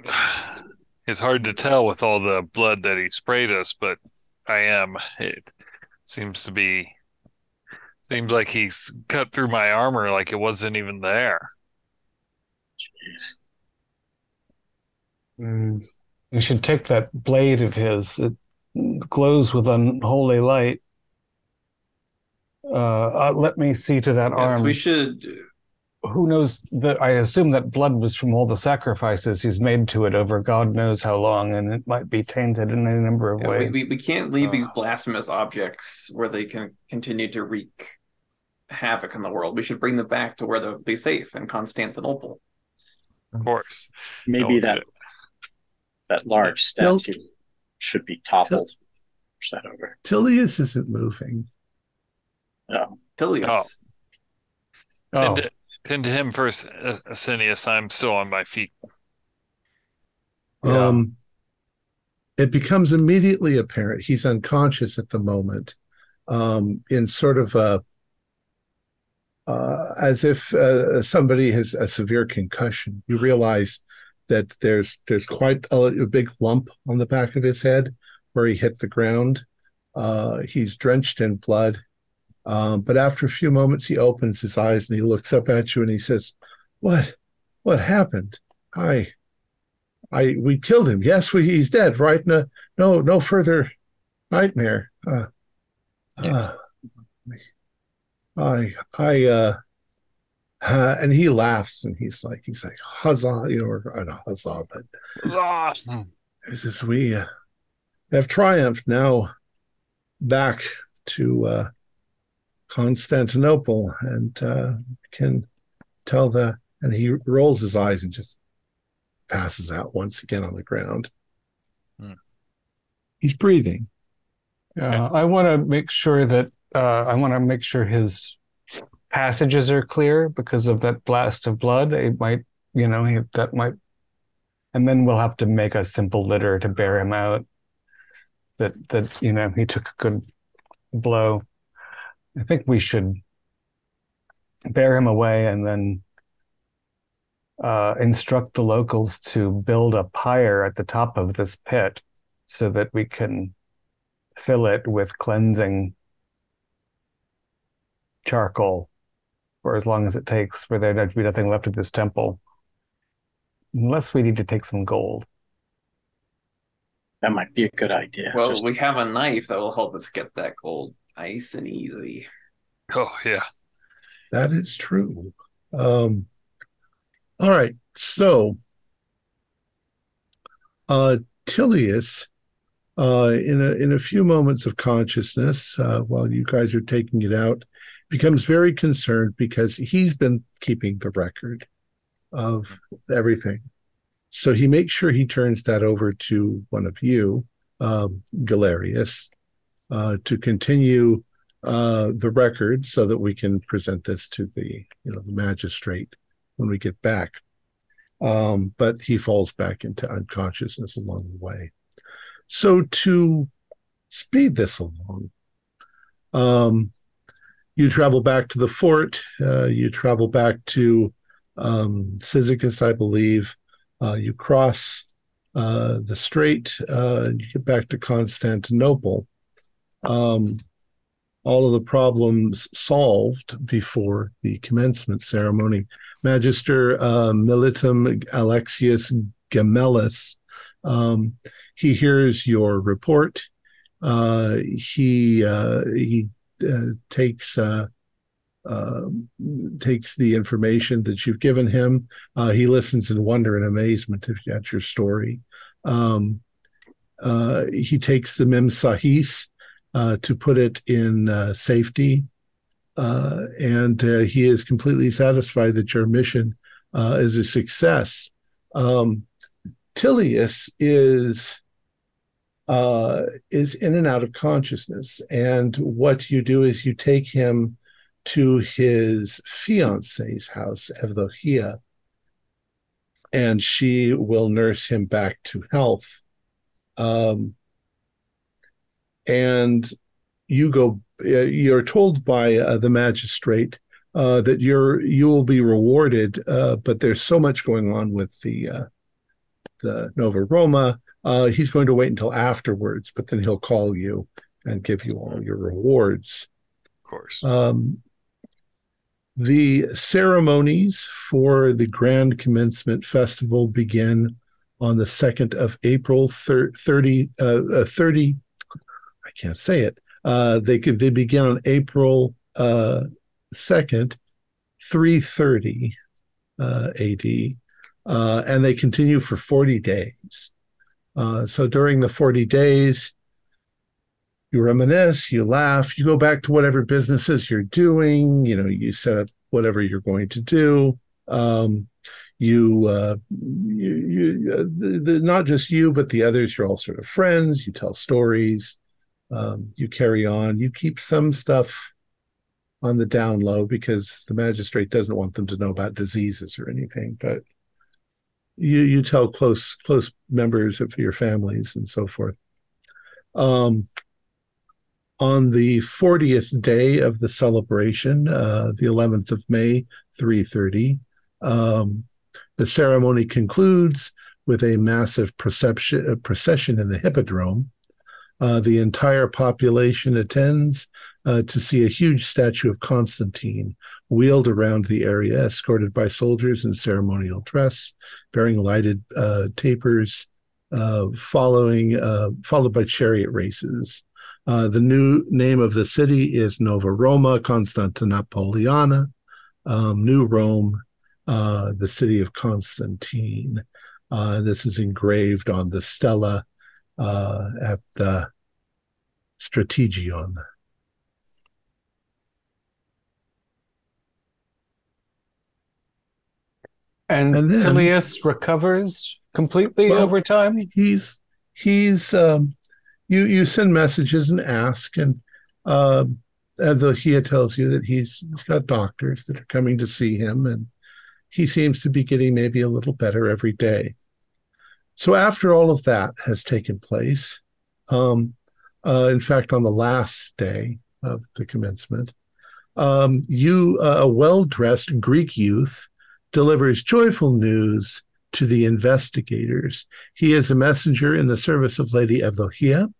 Uh, it's hard to tell with all the blood that he sprayed us, but I am. It seems to be. Seems like he's cut through my armor like it wasn't even there. Jeez. Mm, You should take that blade of his. It glows with unholy light. Uh, uh, let me see to that Yes, arm. we should. Who knows that I assume that blood was from all the sacrifices he's made to it over God knows how long, and it might be tainted in any number of Yeah, ways. we, we can't leave these Uh. blasphemous objects where they can continue to wreak havoc in the world. We should bring them back to where they'll be safe in Constantinople. Of course. Maybe Don't that it. that large Well- statue should be toppled. Push that over. Tilius isn't moving. Oh, Tilius. Oh. oh, Tend, to, tend to him first, Asinius. I'm still on my feet. Yeah. Um, it becomes immediately apparent he's unconscious at the moment, um, in sort of a, uh, as if uh, somebody has a severe concussion. You realize that there's there's quite a, a big lump on the back of his head where he hit the ground. Uh, he's drenched in blood. Um, but after a few moments, he opens his eyes and he looks up at you and he says, "What? What happened? I, I, we killed him. Yes, we, he's dead. Right? No, no, no further nightmare. Uh, uh, I, I, uh, uh, and he laughs and he's like, he's like, huzzah, you know, or uh, not huzzah, but Ah, he says, we uh, have triumphed now back to uh, Constantinople and uh, can tell the, and he rolls his eyes and just passes out once again on the ground. Hmm. He's breathing. Yeah, I want to make sure that uh, I want to make sure his passages are clear because of that blast of blood. It might, you know, he, that might, and then we'll have to make a simple litter to bear him out. That that you know he took a good blow. I think we should bear him away and then uh, instruct the locals to build a pyre at the top of this pit so that we can fill it with cleansing charcoal for as long as it takes for there to be nothing left of this temple. Unless we need to take some gold. that might be a good idea. well, Just- we have a knife that will help us get that gold nice and easy. oh yeah. That is true. Um, all right. So, uh, Tilius, uh, in a in a few moments of consciousness, uh, while you guys are taking it out, becomes very concerned because he's been keeping the record of everything. So he makes sure he turns that over to one of you, um, Galerius, uh, to continue uh, the record so that we can present this to the you know the magistrate when we get back. Um, but he falls back into unconsciousness along the way. So to speed this along, um, you travel back to the fort. Uh, you travel back to um, Cyzicus, I believe. Uh, you cross uh, the strait. Uh, you get back to Constantinople. Um, all of the problems solved before the commencement ceremony. Magister uh, Militum Alexius Gemellus, um, he hears your report. Uh, he uh, he uh, takes uh, uh, takes the information that you've given him. Uh, he listens in wonder and amazement at your story. Um, he takes the Mem Sahis uh, to put it in uh, safety. Uh, and uh, he is completely satisfied that your mission uh, is a success. Um, Tilius is uh, is in and out of consciousness, and what you do is you take him to his fiance's house, Evdokia, and she will nurse him back to health. Um, and you go uh, you're told by uh, the magistrate uh, that you're you will be rewarded uh, but there's so much going on with the uh, the nova roma uh, he's going to wait until afterwards but then he'll call you and give you all your rewards Of course. um, the ceremonies for the grand commencement festival begin on the 2nd of April, thir- 30, uh, uh, 30, I can't say it. Uh, they could, they begin on April uh, 2nd 330 uh, AD, uh, and they continue for 40 days. So during the 40 days, you reminisce, you laugh, you go back to whatever businesses you're doing, you know, you set up whatever you're going to do. Um, you, uh, you, you uh, the, the, not just you, but the others, you're all sort of friends, you tell stories, um, you carry on, you keep some stuff on the down low because the magistrate doesn't want them to know about diseases or anything, but you you tell close close members of your families and so forth. Um, on the 40th day of the celebration, uh, the 11th of May, 3:30, um, the ceremony concludes with a massive procession, procession in the hippodrome. Uh, the entire population attends uh, to see a huge statue of Constantine wheeled around the area, escorted by soldiers in ceremonial dress, bearing lighted uh, tapers, uh, following uh, followed by chariot races. Uh, the new name of the city is Nova Roma Constantinopolitana, um, New Rome, the city of Constantine. this is engraved on the stela at the Strategion. And, And then- Tilius recovers completely Well, over time. he's he's um you you send messages and ask and um Evdokia tells you that he's he's got doctors that are coming to see him and he seems to be getting maybe a little better every day so after all of that has taken place um uh in fact on the last day of the commencement um you uh, a well-dressed greek youth delivers joyful news to the investigators. He is a messenger in the service of Lady Evdokia,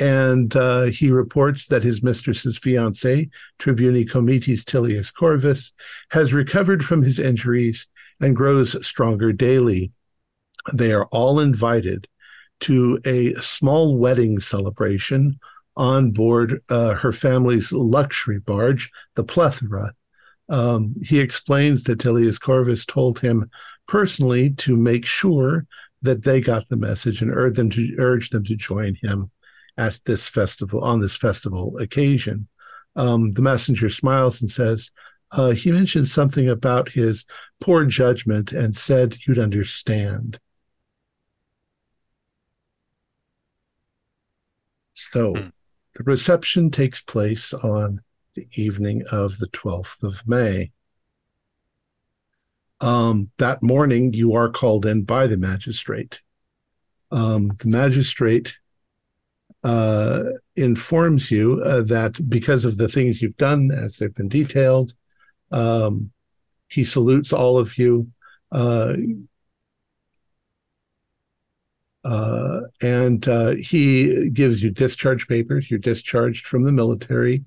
and uh, he reports that his mistress's fiance, Tribuni Comitis Tilius Corvus, has recovered from his injuries and grows stronger daily. They are all invited to a small wedding celebration on board uh, her family's luxury barge, the Plethora. Um, he explains that Tilius Corvus told him personally to make sure that they got the message and urge them to urge them to join him at this festival on this festival occasion. Um, the messenger smiles and says, uh, "He mentioned something about his poor judgment and said you'd understand." So, Hmm. the reception takes place on the evening of the twelfth of May um, that morning you are called in by the magistrate. Um, the magistrate uh, informs you uh, that because of the things you've done, as they've been detailed, um, he salutes all of you. Uh, uh, and uh, he gives you discharge papers. You're discharged from the military.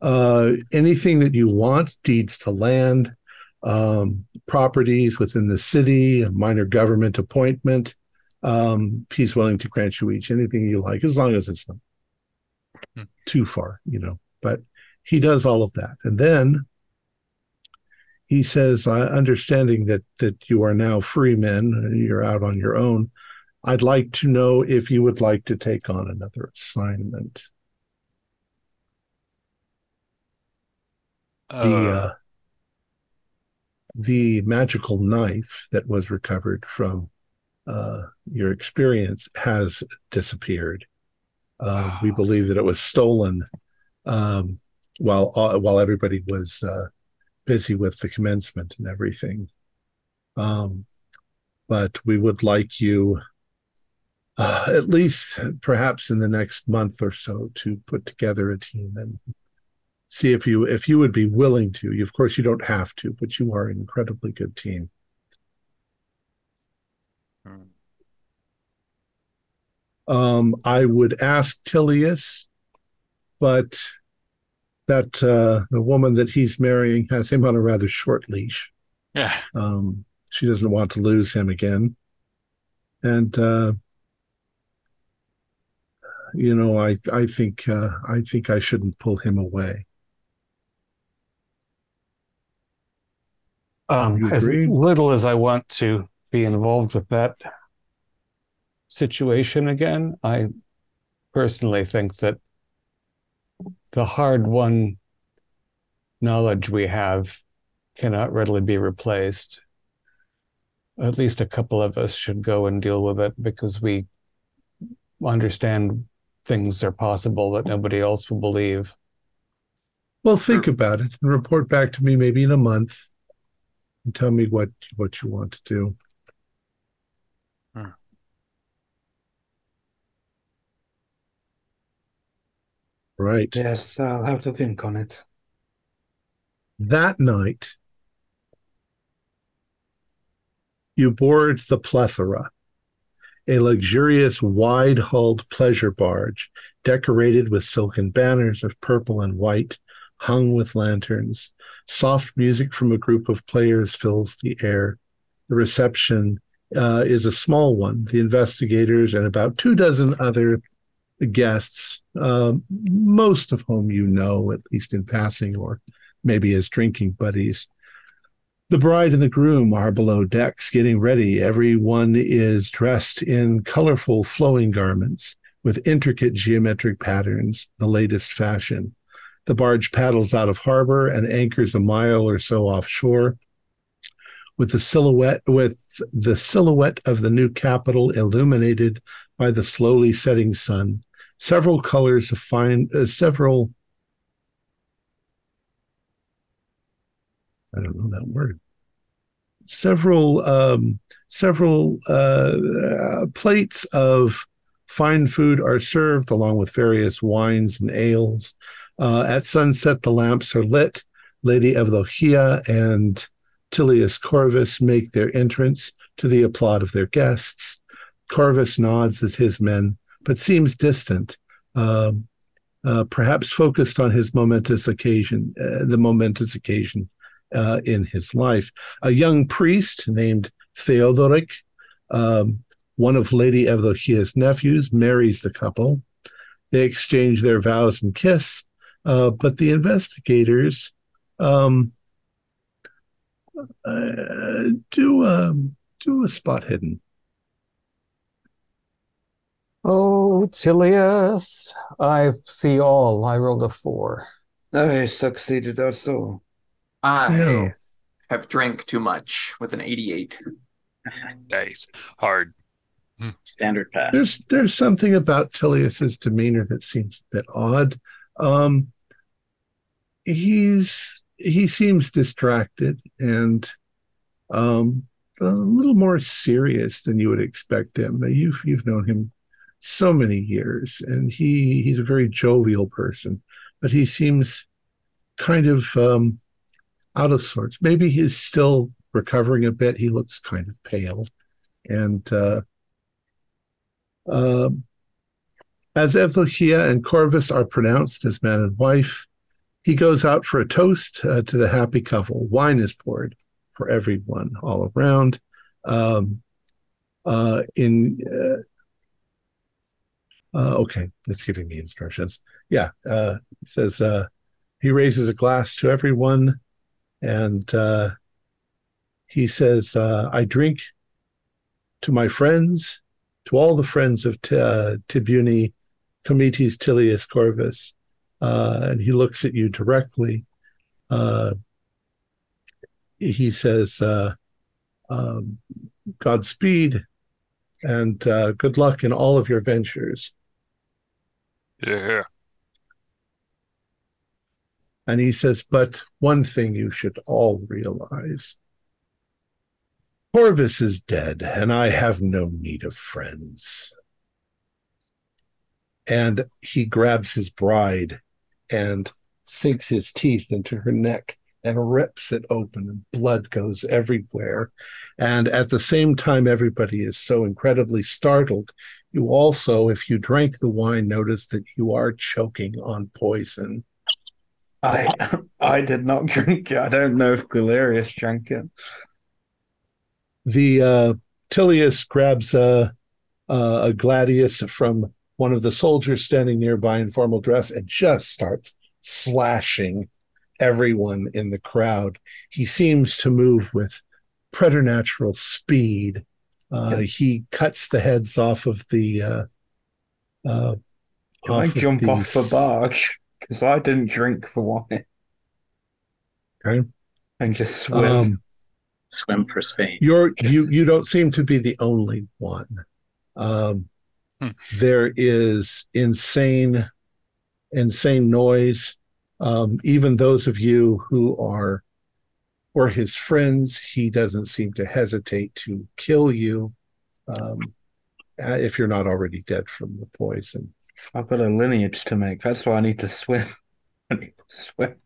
Uh, anything that you want, deeds to land, um, properties within the city, a minor government appointment. Um, he's willing to grant you each anything you like, as long as it's not Hmm. too far, you know. But he does all of that, and then he says, uh, "Understanding that that you are now free men, you're out on your own. I'd like to know if you would like to take on another assignment." The Uh, uh, the magical knife that was recovered from uh, your experience has disappeared. Uh, we believe that it was stolen um, while uh, while everybody was uh, busy with the commencement and everything. Um, but we would like you, uh, at least perhaps in the next month or so, to put together a team and see if you if you would be willing to. Of course, you don't have to, but you are an incredibly good team. Um, I would ask Tilius, but that uh, the woman that he's marrying has him on a rather short leash. yeah. Um, she doesn't want to lose him again, and uh, you know, I I think uh, I think I shouldn't pull him away. Um, as little as I want to be involved with that situation again, I personally think that the hard won knowledge we have cannot readily be replaced. At least a couple of us should go and deal with it because we understand things are possible that nobody else will believe. Well, think about it and report back to me maybe in a month and tell me what what you want to do. Hmm. Right. Yes, I'll have to think on it. That night, you board the Plethora, a luxurious, wide hulled pleasure barge decorated with silken banners of purple and white, hung with lanterns. Soft music from a group of players fills the air. The reception uh, is a small one. The investigators and about two dozen other guests, um, most of whom you know, at least in passing or maybe as drinking buddies. The bride and the groom are below decks getting ready. Everyone is dressed in colorful flowing garments with intricate geometric patterns, the latest fashion. The barge paddles out of harbor and anchors a mile or so offshore. With the silhouette with the silhouette of the new capital illuminated by the slowly setting sun, several colors of fine uh, several I don't know that word. Several um, several uh, uh, plates of fine food are served along with various wines and ales. Uh, at sunset, the lamps are lit. Lady Evlogia and Tilius Corvus make their entrance to the applaud of their guests. Corvus nods as his men, but seems distant, uh, uh, perhaps focused on his momentous occasion, uh, the momentous occasion uh, in his life. A young priest named Theodoric, um, one of Lady Evlogia's nephews, marries the couple. They exchange their vows and kiss, uh, but the investigators um, uh, do um, do a spot hidden. Oh, Tilius, I see all. I rolled a four. I succeeded also. I Yeah. have drank too much with an 88. Nice. Hard. Standard pass. There's there's something about Tilius's demeanor that seems a bit odd. Um, he's he seems distracted and um, a little more serious than you would expect him. You've you've known him so many years, and he he's a very jovial person, but he seems kind of um, out of sorts. Maybe he's still recovering a bit. He looks kind of pale, and uh, um, as Evlogia and Corvus are pronounced as man and wife, he goes out for a toast uh, to the happy couple. Wine is poured for everyone all around. Um, uh, in uh, uh, okay, it's giving me instructions. Yeah, uh, he says uh, he raises a glass to everyone, and uh, he says, uh, "I drink to my friends, to all the friends of T- uh, Tibuni, Comites Tilius Corvus." Uh, and he looks at you directly. Uh, he says, uh, um, "Godspeed." And good luck in all of your ventures. Yeah. And he says, But one thing you should all realize Corvus is dead, and I have no need of friends. And he grabs his bride and sinks his teeth into her neck and rips it open, and blood goes everywhere. And at the same time, everybody is so incredibly startled. You also, if you drank the wine, notice that you are choking on poison. I [LAUGHS] I did not [LAUGHS] drink it. I don't know if Galerius drank it. the uh, Tilius grabs a, a, a gladius from one of the soldiers standing nearby in formal dress and just starts slashing everyone in the crowd. He seems to move with preternatural speed. Uh, He cuts the heads off of the. Uh, uh, I off of jump off the these- barge? Because I didn't drink for one. Okay. And just swim. Um, Swim for Spain. you're you you don't seem to be the only one. Um, Hmm. There is insane, insane noise. Um, even those of you who are or his friends, he doesn't seem to hesitate to kill you um, uh, if you're not already dead from the poison. I've got a lineage to make. That's why I need to swim. [LAUGHS] I need to swim.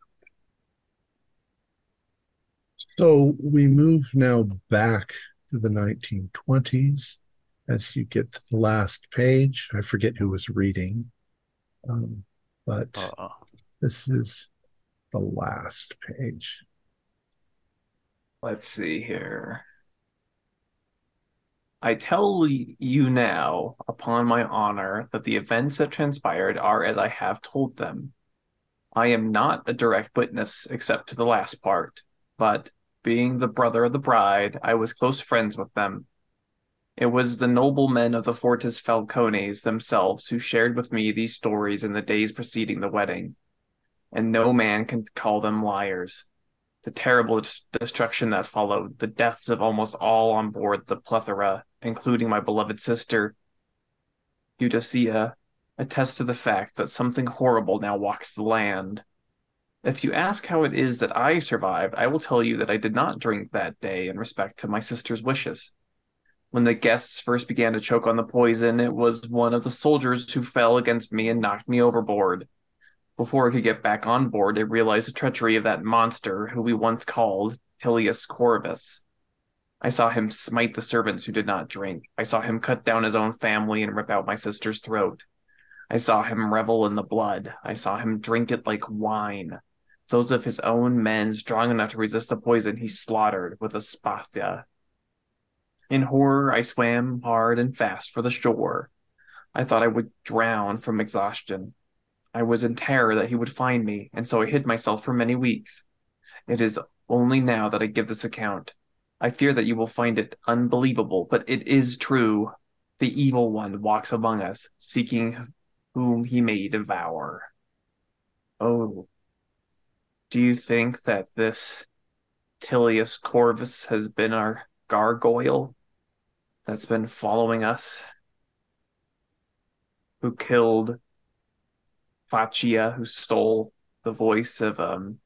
So we move now back to the 1920s as you get to the last page. I forget who was reading, um, but Uh, this is the last page. Let's see here. I tell you now, upon my honor, that the events that transpired are as I have told them. I am not a direct witness except to the last part, but being the brother of the bride, I was close friends with them. It was the noblemen of the Fortis Falcones themselves who shared with me these stories in the days preceding the wedding, and no man can call them liars the terrible destruction that followed, the deaths of almost all on board the plethora, including my beloved sister, Eudocia, attest to the fact that something horrible now walks the land. If you ask how it is that I survived, I will tell you that I did not drink that day in respect to my sister's wishes. When the guests first began to choke on the poison, it was one of the soldiers who fell against me and knocked me overboard. Before I could get back on board, I realized the treachery of that monster who we once called Tilius Corvus. I saw him smite the servants who did not drink. I saw him cut down his own family and rip out my sister's throat. I saw him revel in the blood. I saw him drink it like wine. Those of his own men strong enough to resist the poison he slaughtered with a spatha. In horror, I swam hard and fast for the shore. I thought I would drown from exhaustion. I was in terror that he would find me, and so I hid myself for many weeks. It is only now that I give this account. I fear that you will find it unbelievable, but it is true. The evil one walks among us, seeking whom he may devour. Oh, do you think that this Tilius Corvus has been our gargoyle that's been following us? Who killed Faccia, who stole the voice of um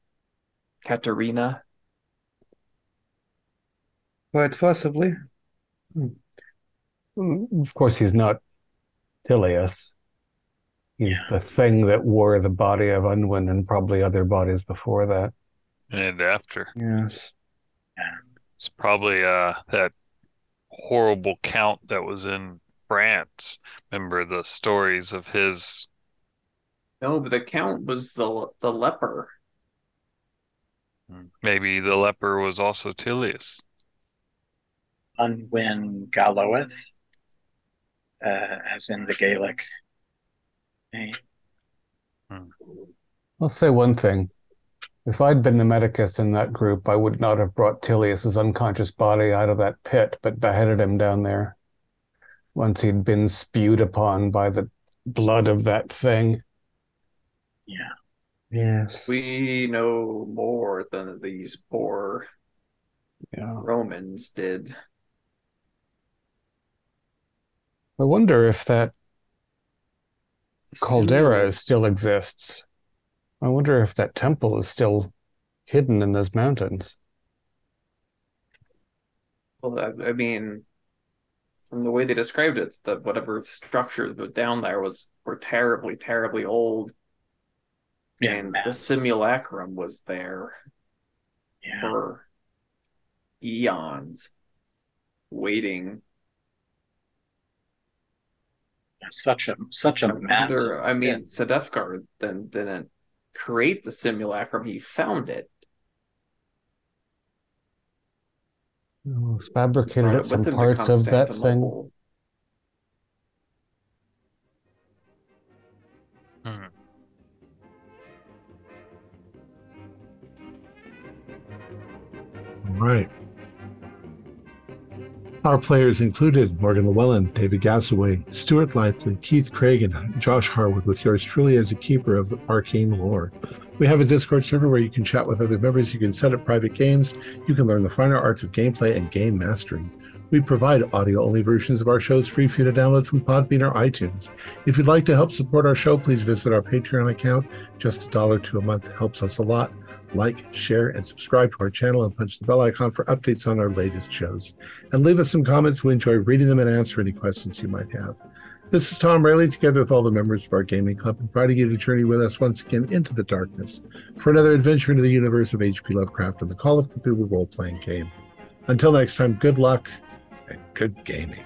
Katerina? Quite possibly. Mm, Of course, he's not Tilius. He's Yeah. the thing that wore the body of Unwin and probably other bodies before that. and after. Yes. It's probably uh that horrible count that was in France. Remember the stories of his No, but the count was the the leper. maybe the leper was also Tilius. Unwin Galoeth, uh, as in the Gaelic name. I'll say one thing. If I'd been the medicus in that group, I would not have brought Tilius's unconscious body out of that pit, but beheaded him down there once he'd been spewed upon by the blood of that thing. Yeah. Yes. We know more than these poor Yeah. Romans did. I wonder if that caldera still exists. I wonder if that temple is still hidden in those mountains. Well, I, I mean, from the way they described it, that whatever structures were down there was were terribly, terribly old, Yeah. and the simulacrum was there yeah. for eons, waiting such a such a mess. I mean, yeah. Then didn't create the simulacrum; he found it. Oh, fabricated it from parts of that thing. Hmm. Our players included Morgan Llewellyn, David Gasaway, Stuart Lively, Keith Craig, and Josh Harwood, with yours truly as a keeper of arcane lore. We have a Discord server where you can chat with other members, you can set up private games, you can learn the finer arts of gameplay and game mastering. We provide audio only versions of our shows free for you to download from Podbean or iTunes. If you'd like to help support our show, please visit our Patreon account. Just a dollar to a month helps us a lot. Like, share, and subscribe to our channel and punch the bell icon for updates on our latest shows. And leave us some comments. We enjoy reading them and answer any questions you might have. This is Tom Rayleigh, together with all the members of our gaming club, inviting you to journey with us once again into the darkness for another adventure into the universe of H.P. Lovecraft and the Call of Cthulhu role playing game. Until next time, good luck and good gaming.